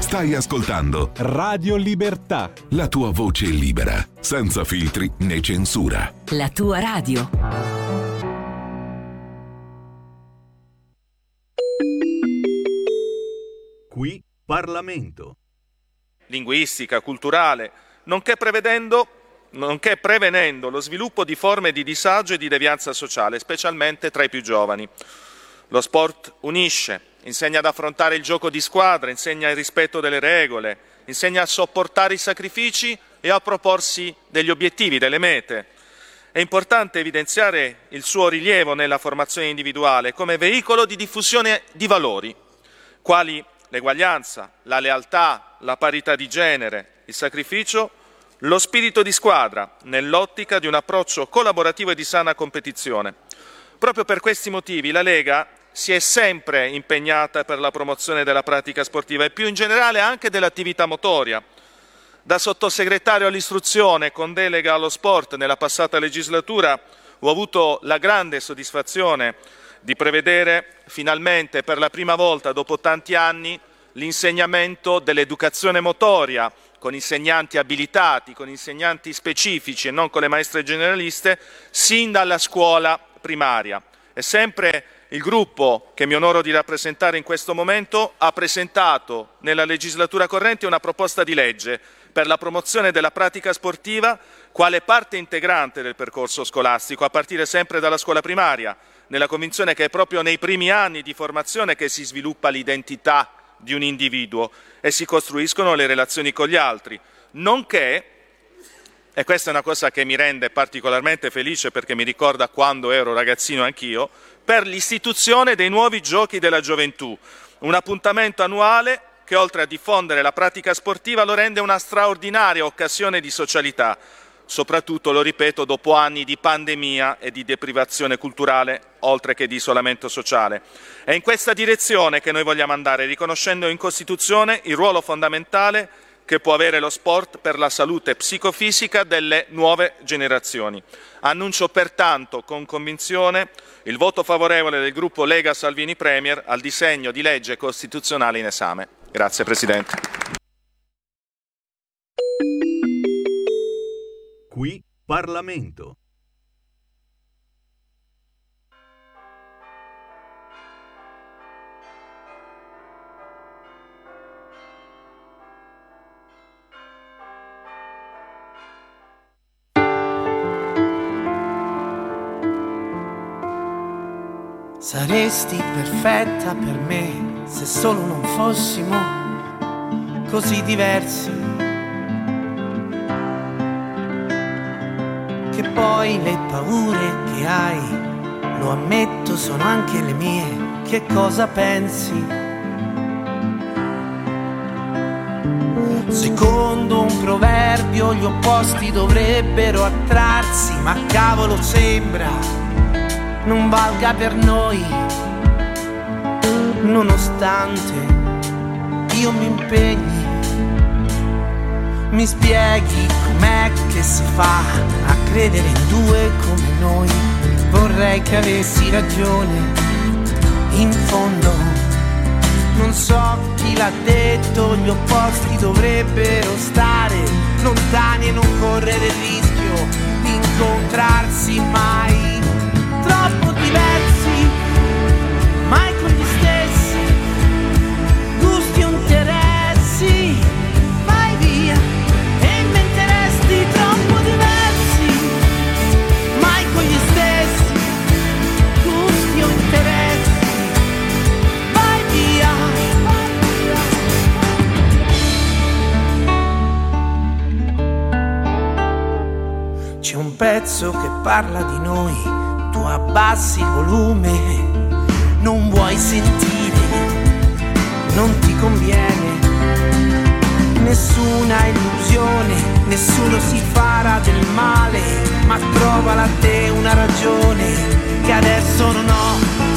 Stai ascoltando Radio Libertà. la tua voce libera, senza filtri né censura. La tua radio. Qui Parlamento. linguistica, culturale, nonché prevedendo nonché prevenendo lo sviluppo di forme di disagio e di devianza sociale, specialmente tra i più giovani. Lo sport unisce, insegna ad affrontare il gioco di squadra, insegna il rispetto delle regole, insegna a sopportare i sacrifici e a proporsi degli obiettivi, delle mete. È importante evidenziare il suo rilievo nella formazione individuale come veicolo di diffusione di valori, quali l'eguaglianza, la lealtà, la parità di genere, il sacrificio, lo spirito di squadra, nell'ottica di un approccio collaborativo e di sana competizione. Proprio per questi motivi la Lega si è sempre impegnata per la promozione della pratica sportiva e più in generale anche dell'attività motoria. Da sottosegretario all'istruzione con delega allo sport nella passata legislatura ho avuto la grande soddisfazione di prevedere finalmente per la prima volta dopo tanti anni l'insegnamento dell'educazione motoria con insegnanti abilitati, con insegnanti specifici e non con le maestre generaliste, sin dalla scuola primaria. E sempre il gruppo che mi onoro di rappresentare in questo momento ha presentato nella legislatura corrente una proposta di legge per la promozione della pratica sportiva quale parte integrante del percorso scolastico, a partire sempre dalla scuola primaria, nella convinzione che è proprio nei primi anni di formazione che si sviluppa l'identità di un individuo e si costruiscono le relazioni con gli altri, nonché, e questa è una cosa che mi rende particolarmente felice perché mi ricorda quando ero ragazzino anch'io, per l'istituzione dei nuovi giochi della gioventù, un appuntamento annuale che oltre a diffondere la pratica sportiva lo rende una straordinaria occasione di socialità, soprattutto, lo ripeto, dopo anni di pandemia e di deprivazione culturale, oltre che di isolamento sociale. È in questa direzione che noi vogliamo andare, riconoscendo in Costituzione il ruolo fondamentale che può avere lo sport per la salute psicofisica delle nuove generazioni. Annuncio pertanto con convinzione il voto favorevole del gruppo Lega Salvini Premier al disegno di legge costituzionale in esame. Grazie Presidente. Qui Parlamento. Saresti perfetta per me se solo non fossimo così diversi. Che poi le paure che hai, lo ammetto, sono anche le mie. Che cosa pensi? Secondo un proverbio gli opposti dovrebbero attrarsi, ma cavolo sembra non valga per noi, nonostante io mi impegni. Mi spieghi com'è che si fa a credere in due come noi? Vorrei che avessi ragione, in fondo non so chi l'ha detto, gli opposti dovrebbero stare lontani e non correre il rischio di incontrarsi mai. Troppo diversi, mai con gli stessi gusti o interessi. Vai via e inventeresti troppo diversi, mai con gli stessi gusti o interessi. Vai via. C'è un pezzo che parla di noi, abbassi il volume, non vuoi sentire, non ti conviene. Nessuna illusione, nessuno si farà del male, ma trova a te una ragione che adesso non ho.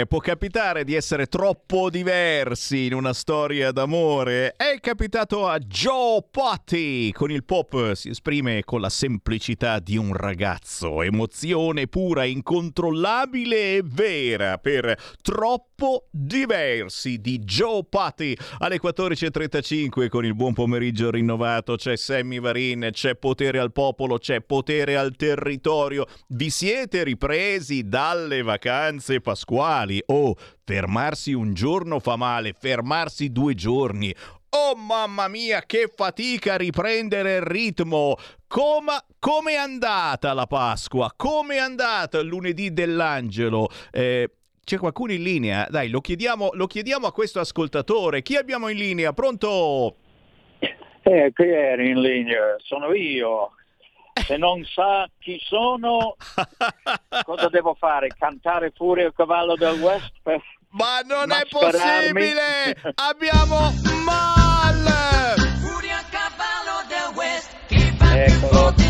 Capitare, può capitare di essere troppo diversi in una storia d'amore. È capitato a Joe Patti. Con il pop si esprime con la semplicità di un ragazzo. Emozione pura, incontrollabile e vera per troppo diversi di Joe Patti. Alle 14.35 con il buon pomeriggio rinnovato c'è Sammy Varin, c'è potere al popolo, c'è potere al territorio. Vi siete ripresi dalle vacanze? pasquali. Oh, fermarsi un giorno fa male, fermarsi due giorni. Oh mamma mia, che fatica a riprendere il ritmo! Come è andata la Pasqua? Come è andata il lunedì dell'angelo? Eh, c'è qualcuno in linea? Dai, lo chiediamo, lo chiediamo a questo ascoltatore. Chi abbiamo in linea? Pronto? Eh, chi eri in linea? Sono io se non sa chi sono, cosa devo fare? Cantare fuori il cavallo del West? Per Ma non è possibile! Abbiamo Mal! Fuori al cavallo del West, Eccolo.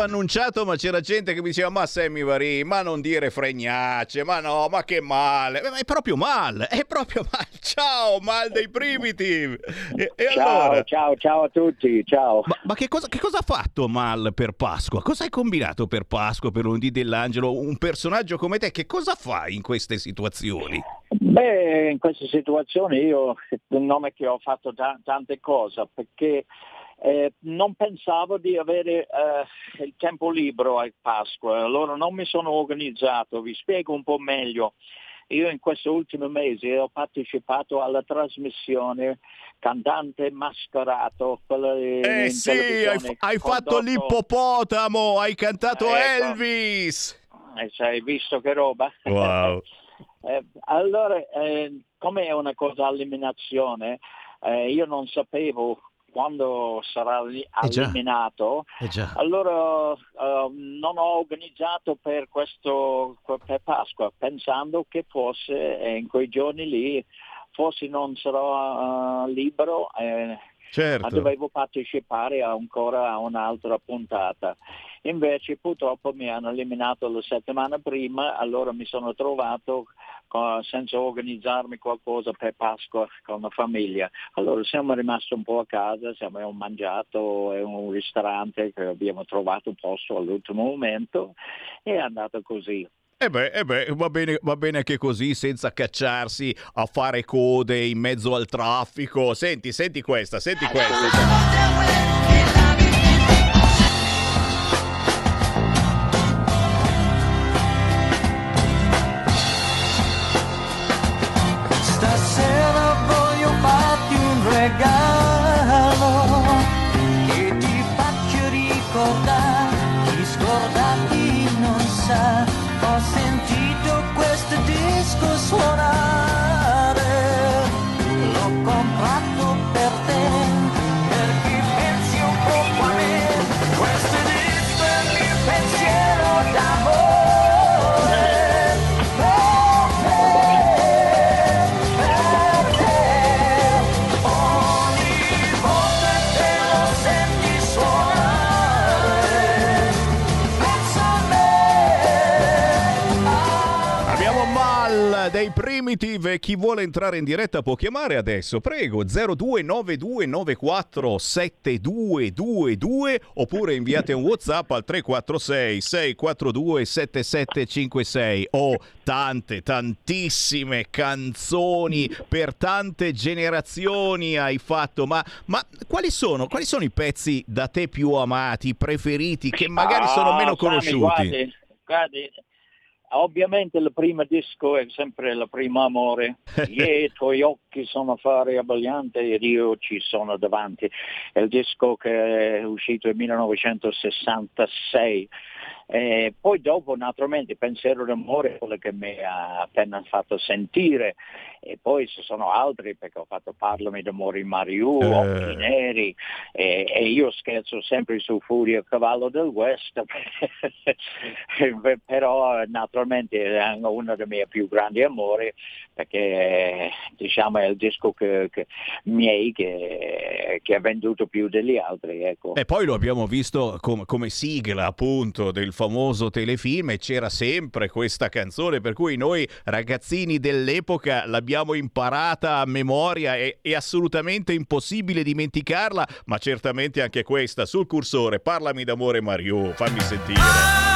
Io l'avevo annunciato, ma c'era gente che mi diceva: Ma Sammy Vari, ma non dire fregnacce, ma no, ma che male. Ma è proprio mal, è proprio mal. Ciao, mal dei primitive. E, e Ciao, allora? ciao, ciao a tutti, ciao. Ma, ma che, cosa, che cosa ha fatto Mal per Pasqua? Cosa hai combinato per Pasqua, per lunedì dell'angelo? Un personaggio come te, che cosa fai in queste situazioni? Beh, in queste situazioni io non è che ho fatto ta- tante cose perché eh, non pensavo di avere eh, il tempo libero a Pasqua, allora non mi sono organizzato, vi spiego un po' meglio. Io in questi ultimi mesi ho partecipato alla trasmissione Cantante Mascherato. Eh sì, hai, televisione, hai fatto l'ippopotamo, hai cantato Ecco. Elvis. Eh, hai visto che roba? Wow. Eh, allora, eh, come è una cosa a eliminazione, eh, io non sapevo quando sarà li- Eh Eh allora eh, non ho organizzato per questo per Pasqua, pensando che fosse eh, in quei giorni lì, forse non sarò eh, libero. eh, Certo. ma dovevo partecipare ancora a un'altra puntata. Invece purtroppo mi hanno eliminato la settimana prima, allora mi sono trovato senza organizzarmi qualcosa per Pasqua con la famiglia. Allora siamo rimasti un po' a casa, siamo abbiamo mangiato in un ristorante che abbiamo trovato un posto all'ultimo momento e è andato così. E beh, eh beh, va bene, va bene anche così, senza cacciarsi a fare code in mezzo al traffico. Senti, senti questa, senti questa. Primitive. Chi vuole entrare in diretta può chiamare adesso. Prego, 0292947222 oppure inviate un WhatsApp al 346 642 7756. Ho tante, tantissime canzoni per tante generazioni hai fatto. Ma, ma quali, sono, quali sono i pezzi da te più amati, preferiti, che magari sono Ah, meno Sami, conosciuti? guardi, guardi, ovviamente il primo disco è sempre il primo amore. i tuoi occhi sono fari abbaglianti ed io ci sono davanti. È il disco che è uscito nel 1966 E poi dopo naturalmente pensiero d'amore è quello che mi ha appena fatto sentire e poi ci sono altri perché ho fatto Parlami d'amore in Mariù, Eh. Occhi Neri e, e io scherzo sempre su Furia Cavallo del West però naturalmente è uno dei miei più grandi amori perché diciamo è il disco che, che- miei che, che ha venduto più degli altri ecco. E poi lo abbiamo visto com- come sigla appunto del famoso telefilm e c'era sempre questa canzone per cui noi ragazzini dell'epoca l'abbiamo imparata a memoria e è assolutamente impossibile dimenticarla, ma certamente anche questa sul cursore Parlami d'amore Mario, fammi sentire. Parlami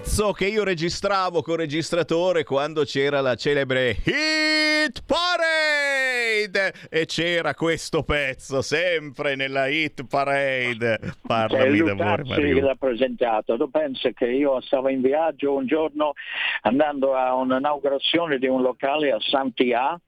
pezzo che io registravo con registratore quando c'era la celebre Hit Parade e c'era questo pezzo sempre nella Hit Parade. Cioè, Parlami d'amore Mario. l'ha presentato. Tu pensi che io stavo in viaggio un giorno andando a un'inaugurazione di un locale a Santia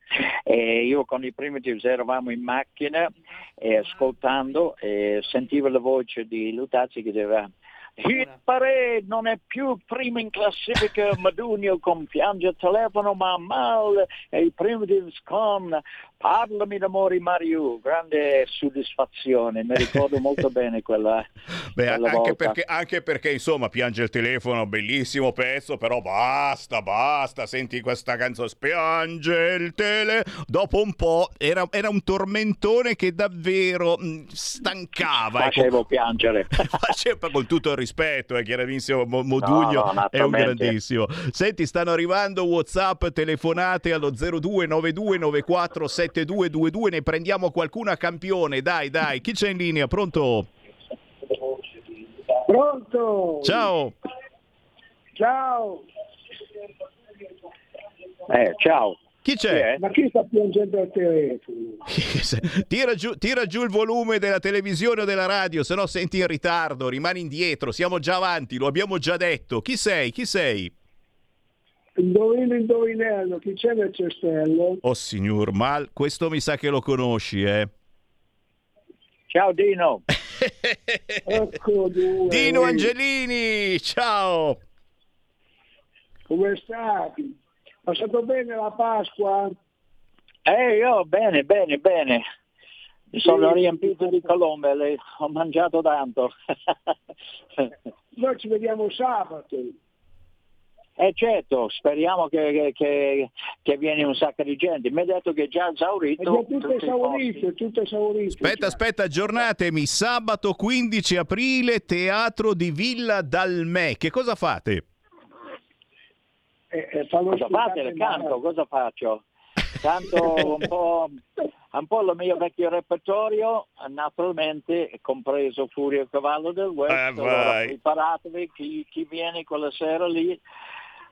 e io con i Primitives eravamo in macchina e ascoltando e sentivo la voce di Lutazzi che diceva Hit Parade non è più primo in classifica Madunio con piange telefono ma mal e i Primitives con Parlami d'amore Mario grande soddisfazione mi ricordo molto bene quella, Beh, quella anche perché, anche perché, insomma, piange il telefono, bellissimo pezzo, però basta, basta, senti questa canzone, spiange il tele. Dopo un po' era, era un tormentone che davvero mh, stancava. ecco. facevo piangere Faceva con tutto il rispetto, è chiarissimo, Mo- Modugno No, no, è un grandissimo. Senti, stanno arrivando WhatsApp, telefonate allo 0292947222, ne prendiamo qualcuno a campione, dai, dai. Chi c'è in linea? Pronto? Pronto? Ciao. Ciao. Eh, ciao. Chi c'è? Ma chi sta piangendo al telefono? Tira giù, tira giù il volume della televisione o della radio, se no senti in ritardo, rimani indietro, siamo già avanti, lo abbiamo già detto. Chi sei? Chi sei? Indovino indovinello, chi c'è nel cestello? Oh signor Mal, questo mi sa che lo conosci, eh. Ciao Dino. Ecco due. Dino Angelini, ciao. Come stai? Passato bene la Pasqua? Eh, io bene, bene, bene. Mi sono Sì. riempito di colombe, le- ho mangiato tanto. Noi ci vediamo sabato. Eh certo, speriamo che, che, che, che vieni un sacco di gente. Mi ha detto che è già È esaurito. già tutto esaurito, è tutto esaurito. Aspetta, aspetta, aggiornatemi. Sabato 15 aprile, Teatro di Villa Dalmè. Che cosa fate? Eh, eh, fanno Cosa fate? Le canto, male. cosa faccio? Canto un po', un po' il mio vecchio repertorio, naturalmente compreso Furia Cavallo del West. Eh, allora preparatevi, chi, chi viene quella sera lì,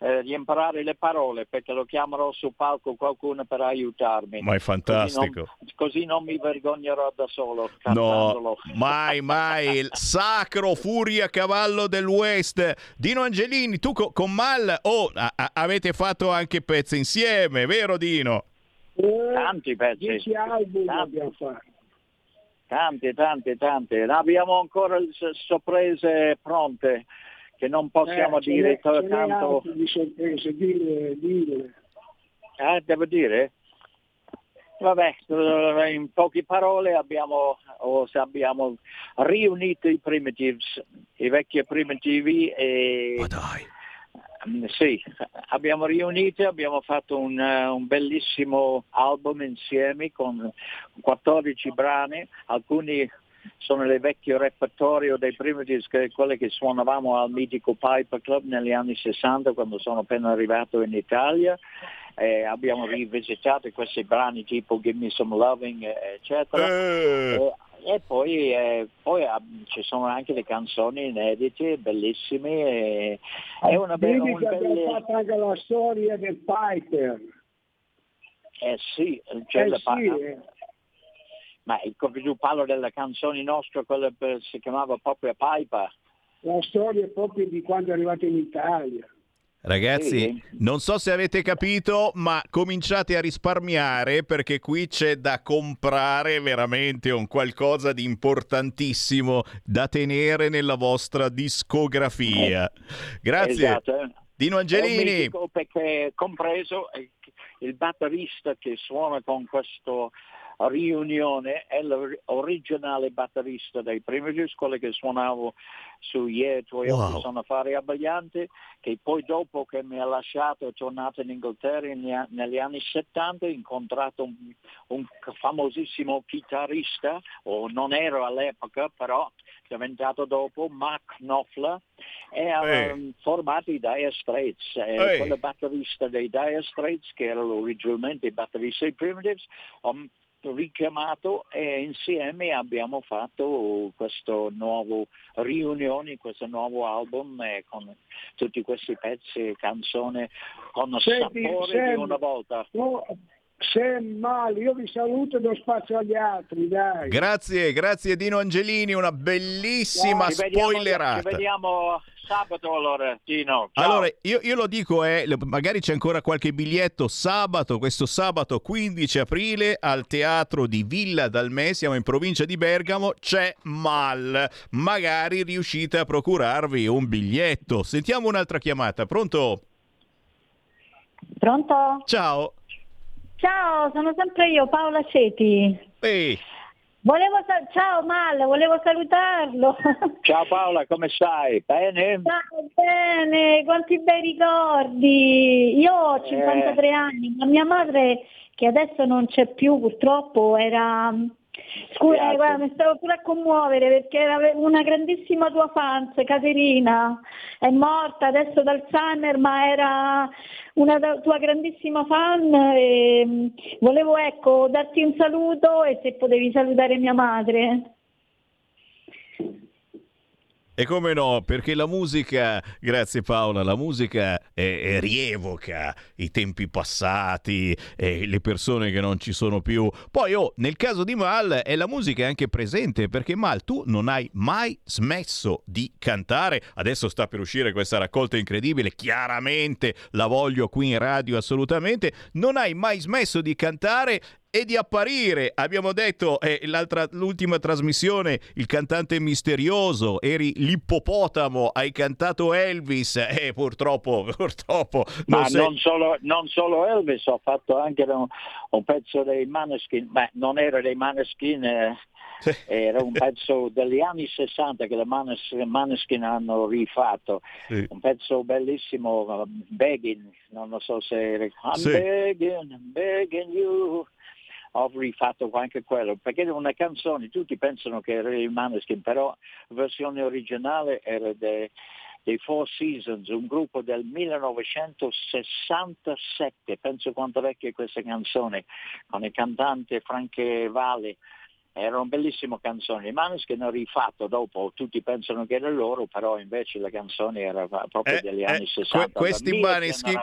eh, di imparare le parole, perché lo chiamerò sul palco qualcuno per aiutarmi. Ma è fantastico. Così non, così non mi vergognerò da solo No, cantandolo. mai, mai. Il sacro Furia Cavallo del West. Dino Angelini, tu co- con Mal oh, a- a- avete fatto anche pezzi insieme, vero Dino? Eh, Tanti pezzi. Dieci album Tanti. abbiamo fatto. Tante, tante, tante. Abbiamo ancora sorprese pronte che non possiamo Eh, dire ce tanto. di sorprese, dille, dille. Eh, devo dire? Vabbè, eh, in poche parole abbiamo, o se abbiamo riunito i primitives, i vecchi primitivi e... Mm, Sì, abbiamo riuniti, abbiamo fatto un, eh, un bellissimo album insieme con 14 brani, alcuni sono le vecchie repertorio dei primitives, che, quelle che suonavamo al mitico Piper Club negli anni 60 quando sono appena arrivato in Italia. Eh, abbiamo rivisitato questi brani tipo Give Me Some Loving, eccetera. Eh. Eh, E poi, eh, poi ah, ci sono anche le canzoni inedite, bellissime. E, è una bella... Quindi Un che abbiamo fatto anche la storia del Piper. Eh sì, cioè Eh la sì, eh. Ma il parlo delle canzoni nostre, quella per- si chiamava proprio Piper. La storia proprio di quando è arrivato in Italia. Ragazzi, non so se avete capito, ma cominciate a risparmiare perché qui c'è da comprare veramente un qualcosa di importantissimo da tenere nella vostra discografia. Grazie. Esatto, eh. Dino È Angelini. perché compreso eh, il batterista che suona con questo riunione è l'originale batterista dei primi dischi, quello che suonavo su Yeah, tuoi occhi Wow. sono affari abbaglianti, che poi dopo che mi ha lasciato è tornato in Inghilterra negli a- negli anni 70, ho incontrato un, un famosissimo chitarrista, o non ero all'epoca, però diventato dopo, Mark Knopfler, e avevano formato i Dire Straits, e Ehi. quello batterista dei Dire Straits, che era originalmente il batterista dei Primitives, ho richiamato e insieme abbiamo fatto questo nuovo riunione, questo nuovo album eh, con tutti questi pezzi e canzoni con Senti, sapore Sam, di una volta. no, Sam male, io vi saluto e do spazio agli altri, dai. Grazie, grazie Dino Angelini, una bellissima Ci vediamo- spoilerata. Ci vediamo sabato allora, Tino. Ciao. Allora, io, io lo dico, eh, magari c'è ancora qualche biglietto sabato, questo sabato 15 aprile al teatro di Villa Dalmè, siamo in provincia di Bergamo, c'è Mal. Magari riuscite a procurarvi un biglietto. Sentiamo un'altra chiamata, pronto? Pronto? Ciao. Ciao, sono sempre io, Paola Ceti. Ehi, Volevo sa- Ciao Mal, volevo salutarlo. Ciao Paola, come stai? Bene? Ciao, bene, quanti bei ricordi. Io ho 53 Eh. anni, ma mia madre, che adesso non c'è più purtroppo, era... Scusa, guarda, mi stavo pure a commuovere perché era una grandissima tua fan, Caterina, è morta adesso d'Alzheimer, ma era una tua grandissima fan e mm, volevo ecco darti un saluto e se potevi salutare mia madre. E come no, perché la musica, grazie Paola, la musica eh, eh, rievoca i tempi passati, eh, le persone che non ci sono più. Poi, oh, nel caso di Mal, è la musica anche presente, perché Mal, tu non hai mai smesso di cantare. Adesso sta per uscire questa raccolta incredibile, chiaramente la voglio qui in radio assolutamente. Non hai mai smesso di cantare e di apparire. Abbiamo detto eh, l'ultima trasmissione, il cantante misterioso, eri l'ippopotamo, hai cantato Elvis e purtroppo, purtroppo Ma sei- non, solo, non solo Elvis, ho fatto anche un, un pezzo dei Maneskin, beh non era dei Maneskin, eh, era un pezzo degli anni 60 che le Manes- Maneskin hanno rifatto, Sì. un pezzo bellissimo, Begging, non lo so se... I'm Sì. begging, begging you... Ho rifatto anche quello, perché è una canzone, tutti pensano che era il Maneskin, però la versione originale era de- dei Four Seasons, un gruppo del 1967, penso quanto vecchia è questa canzone, con il cantante Franche Valli. Era una bellissima canzone, i Maneskin hanno rifatto dopo, tutti pensano che era loro, però invece la canzone era proprio Eh, degli eh, anni 60. que- questi Maneskin-.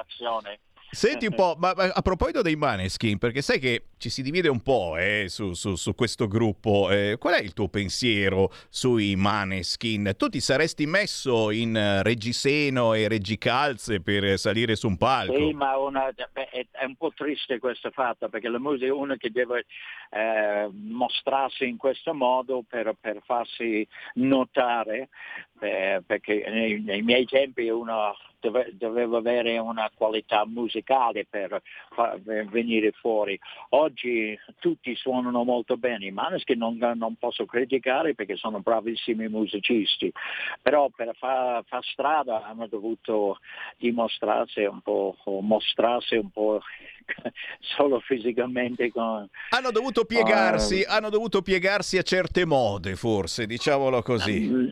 Senti un po', ma, ma a proposito dei Maneskin, perché sai che ci si divide un po' eh, su, su- su questo gruppo, eh, qual è il tuo pensiero sui Maneskin? Tu ti saresti messo in eh, reggiseno e reggicalze per salire su un palco? Sì, ma una- beh, è, un po' triste questo fatto perché la musica è una che deve eh, mostrarsi in questo modo per, per farsi notare, eh, perché nei, nei miei tempi uno dove- doveva avere una qualità musicale per fa- per venire fuori. Oggi tutti suonano molto bene, i Maneskin non, non posso criticare perché sono bravissimi musicisti, però per far fa strada hanno dovuto dimostrarsi un po', o mostrarsi un po' solo fisicamente con... Hanno dovuto piegarsi, Eh, hanno dovuto piegarsi a certe mode, forse, diciamolo così.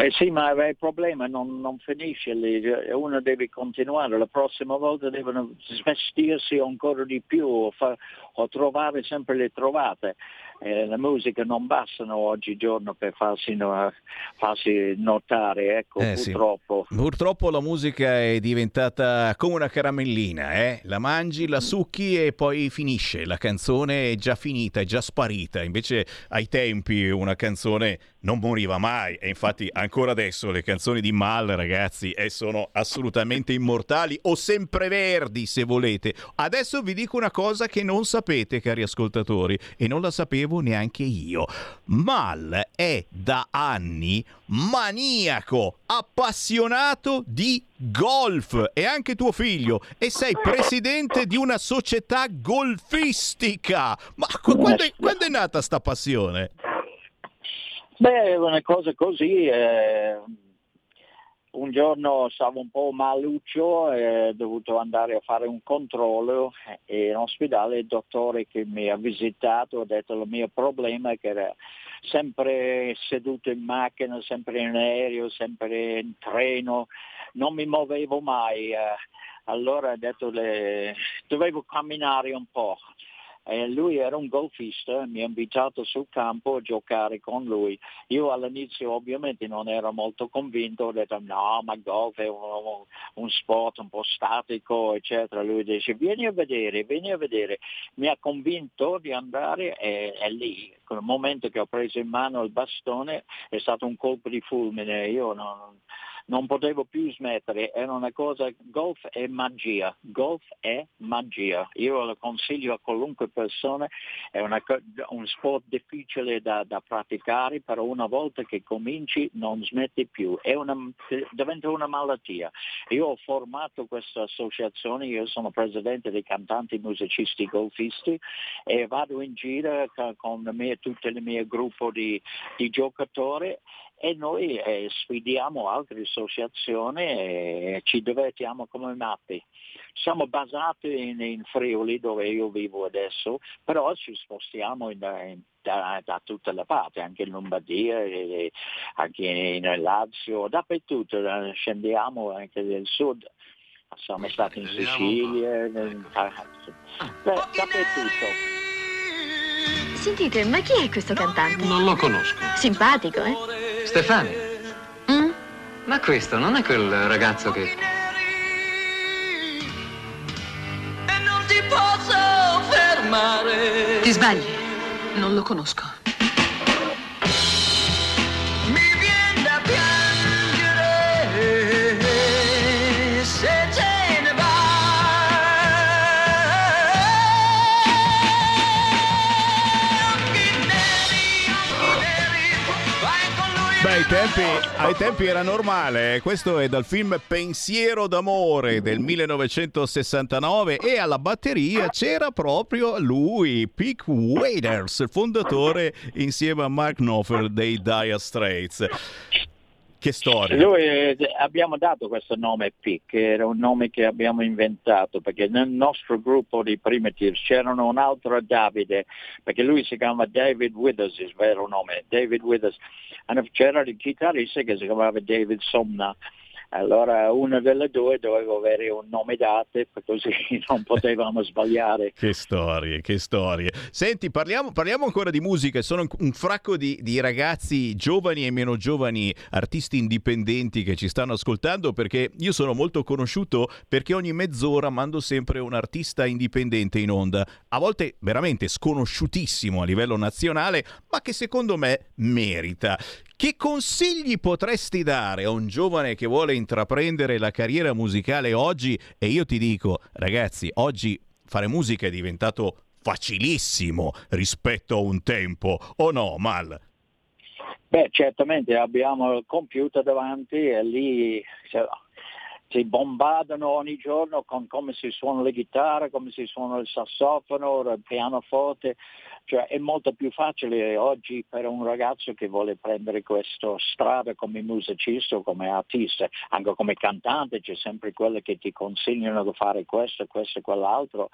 Eh, sì, ma il problema non, non finisce lì, uno deve continuare, la prossima volta devono svestirsi ancora di più o, fa, o trovare sempre le trovate. Eh, la musica non bastano oggigiorno per farsi, no, farsi notare, ecco, Eh, purtroppo. sì. Purtroppo la musica è diventata come una caramellina, eh? La mangi, la succhi e poi finisce. La canzone è già finita, è già sparita. Invece ai tempi una canzone non moriva mai e infatti ancora adesso le canzoni di Mal, ragazzi, eh, sono assolutamente immortali o sempreverdi se volete. Adesso vi dico una cosa che non sapete, cari ascoltatori, e non la sapevo neanche io. Mal è da anni maniaco, appassionato di golf e anche tuo figlio e sei presidente di una società golfistica. Ma qu- quando è, quando è nata sta passione? Beh, una cosa così, eh, un giorno stavo un po' maluccio e ho dovuto andare a fare un controllo e in ospedale il dottore che mi ha visitato ha detto il mio problema che era sempre seduto in macchina, sempre in aereo, sempre in treno, non mi muovevo mai. eh. allora ha detto le... dovevo camminare un po'. E lui era un golfista, mi ha invitato sul campo a giocare con lui. Io all'inizio ovviamente non ero molto convinto, ho detto no, ma golf è un, un sport un po' statico, eccetera. Lui dice vieni a vedere, vieni a vedere. Mi ha convinto di andare e, e lì, nel momento che ho preso in mano il bastone, è stato un colpo di fulmine. Io non, non potevo più smettere, era una cosa, golf è magia, golf è magia, io lo consiglio a qualunque persona, è una un sport difficile da, da praticare, però una volta che cominci non smetti più, una, diventa una malattia. Io ho formato questa associazione, io sono presidente dei cantanti musicisti golfisti e vado in giro con mie- tutte le mie gruppo di, di giocatori e noi eh, sfidiamo altre associazioni e ci divertiamo come matti. Siamo basati in, in Friuli dove io vivo adesso, però ci spostiamo in- in- da, da tutte le parti, anche in Lombardia, e- anche in Lazio, dappertutto, eh, scendiamo anche del sud. Siamo stati in Sicilia, in- beh, dappertutto. Sentite, ma chi è questo cantante? Non lo conosco. Simpatico, eh? Stefani. Mm? Ma questo non è quel ragazzo che... Non ti posso fermare. Ti sbagli. Non lo conosco. Tempi, ai tempi era normale. Questo è dal film Pensiero d'amore del 1969 e alla batteria c'era proprio lui, Pick Waders, fondatore insieme a Mark Knopfler dei Dire Straits. Che storia. Lui, eh, abbiamo dato questo nome PIC, era un nome che abbiamo inventato perché nel nostro gruppo di Primitives c'erano un altro Davide, perché lui si chiama David Withers, il vero nome, David Withers, e c'era il chitarrista che si chiamava David Somna. Allora una delle due doveva avere un nome d'arte, così non potevamo sbagliare. Che storie, che storie. Senti, parliamo, parliamo ancora di musica. Sono un- fracco di, di ragazzi giovani e meno giovani, artisti indipendenti che ci stanno ascoltando perché io sono molto conosciuto perché ogni mezz'ora mando sempre un artista indipendente in onda. A volte veramente sconosciutissimo a livello nazionale, ma che secondo me merita. Che consigli potresti dare a un giovane che vuole intraprendere la carriera musicale oggi? E io ti dico, ragazzi, oggi fare musica è diventato facilissimo rispetto a un tempo, o no, Mal? Beh, certamente abbiamo il computer davanti e lì ci bombardano ogni giorno con come si suona le chitarre, come si suona il sassofono, il pianoforte, cioè è molto più facile oggi per un ragazzo che vuole prendere questa strada come musicista o come artista, anche come cantante c'è sempre quelli che ti consigliano di fare questo, questo e quell'altro.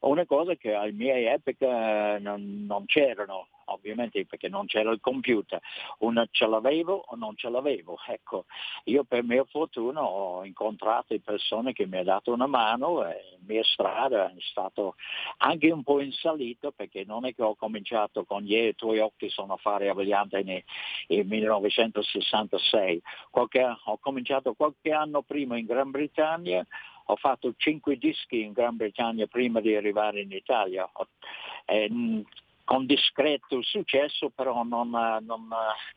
Una cosa che alle mie epoche non, non c'erano. ovviamente perché non c'era il computer, una ce l'avevo o non ce l'avevo. Ecco, io per mia fortuna ho incontrato persone che mi hanno dato una mano e la mia strada è stato anche un po' in salita perché non è che ho cominciato con i tuoi occhi sono affari abbaglianti nel, nel 1966, qualche, ho cominciato qualche anno prima in Gran Bretagna ho fatto cinque dischi in Gran Bretagna prima di arrivare in Italia. Eh, con discreto successo, però non, non,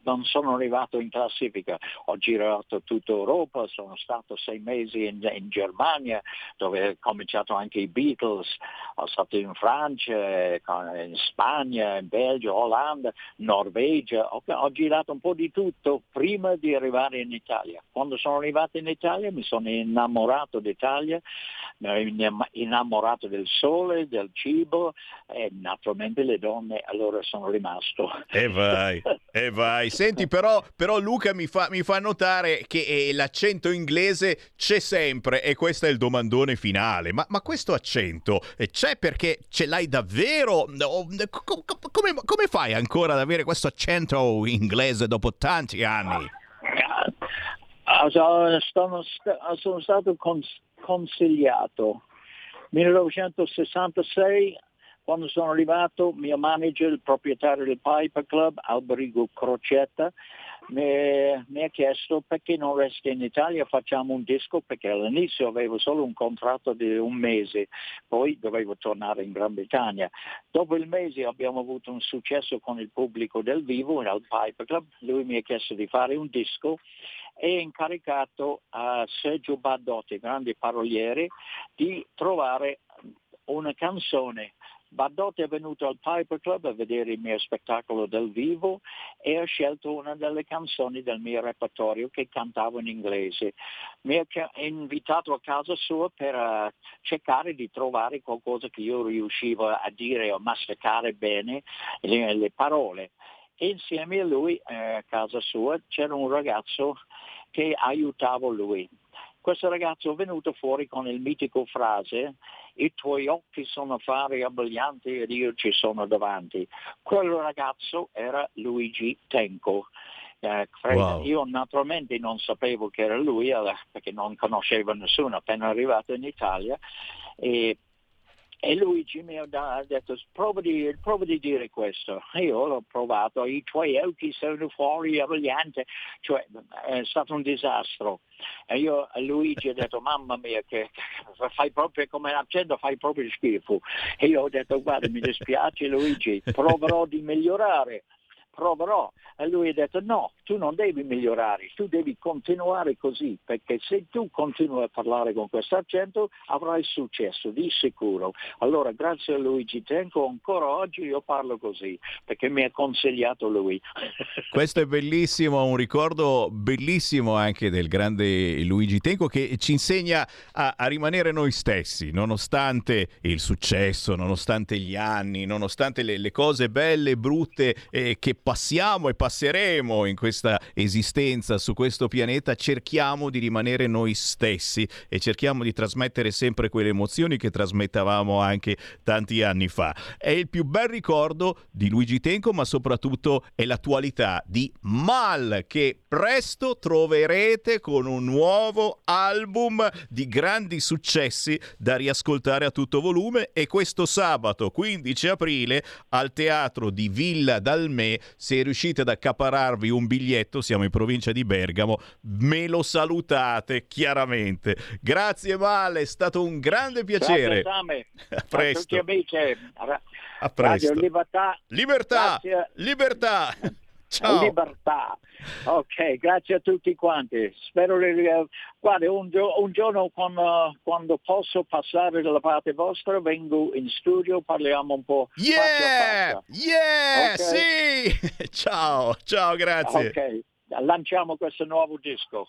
non, sono arrivato in classifica. Ho girato tutta Europa, sono stato sei mesi in, in, Germania, dove ho cominciato anche i Beatles, ho stato in Francia, in Spagna, in Belgio, Olanda, Norvegia, ho, ho girato un po' di tutto prima di arrivare in Italia. Quando sono arrivato in Italia mi sono innamorato d'Italia, mi sono innamorato del sole, del cibo e naturalmente le donne donne, allora sono rimasto. E vai, e vai. Senti, però, però Luca mi fa, mi fa, notare che eh, l'accento inglese c'è sempre e questo è il domandone finale. Ma, ma questo accento eh, c'è perché ce l'hai davvero? Come, come fai ancora ad avere questo accento inglese dopo tanti anni? Ah, sono, sono stato consigliato 1966 quando sono arrivato, mio manager, il proprietario del Piper Club, Alberigo Crocetta, mi, ha chiesto perché non resti in Italia, facciamo un disco, perché all'inizio avevo solo un contratto di un mese, poi dovevo tornare in Gran Bretagna. Dopo il mese abbiamo avuto un successo con il pubblico del vivo al Piper Club, lui mi ha chiesto di fare un disco e incaricato a Sergio Bardotti, grande paroliere, di trovare una canzone Bardotti è venuto al Piper Club a vedere il mio spettacolo dal vivo e ha scelto una delle canzoni del mio repertorio che cantavo in inglese. Mi ha invitato a casa sua per uh, cercare di trovare qualcosa che io riuscivo a dire o masticare bene le, le parole. E insieme a lui eh, a casa sua c'era un ragazzo che aiutava lui questo ragazzo è venuto fuori con il mitico frase i tuoi occhi sono affari abbaglianti ed io ci sono davanti. Quel ragazzo era Luigi Tenco. Eh, wow. Io naturalmente non sapevo che era lui perché non conoscevo nessuno appena arrivato in Italia e e Luigi mi ha detto prova di, prova di, dire questo. Io l'ho provato, i tuoi occhi sono fuori abbaglianti, cioè è stato un disastro. E io a Luigi ho detto mamma mia che fai proprio come accendo, fai proprio schifo. E io ho detto guarda mi dispiace Luigi, proverò di migliorare proverò. E lui ha detto no, tu non devi migliorare, tu devi continuare così, perché se tu continui a parlare con questo accento avrai successo, di sicuro. Allora grazie a Luigi Tenco ancora oggi io parlo così, perché mi ha consigliato lui. Questo è bellissimo, un ricordo bellissimo anche del grande Luigi Tenco che ci insegna a, a rimanere noi stessi, nonostante il successo, nonostante gli anni, nonostante le, le cose belle e brutte eh, che passiamo e passeremo in questa esistenza su questo pianeta, cerchiamo di rimanere noi stessi e cerchiamo di trasmettere sempre quelle emozioni che trasmettavamo anche tanti anni fa. È il più bel ricordo di Luigi Tenco, ma soprattutto è l'attualità di Mal che presto troverete con un nuovo album di grandi successi da riascoltare a tutto volume e questo sabato 15 aprile al teatro di Villa Dalmè se riuscite ad accapararvi un biglietto, siamo in provincia di Bergamo, me lo salutate chiaramente. Grazie Male, è stato un grande piacere. Grazie, a presto. A, a presto. libertà. Libertà. Grazie. Libertà. Ciao. Libertà. Ok, grazie a tutti quanti. Spero di... Guarda, un, un giorno quando, quando, posso passare dalla parte vostra vengo in studio, parliamo un po'. Yeah! Yeah! Okay. Sì! ciao, ciao, grazie. Ok, lanciamo questo nuovo disco.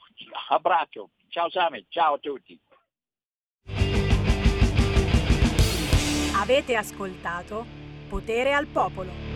Abbraccio. Ciao Sami, ciao a tutti. Avete ascoltato Potere al Popolo.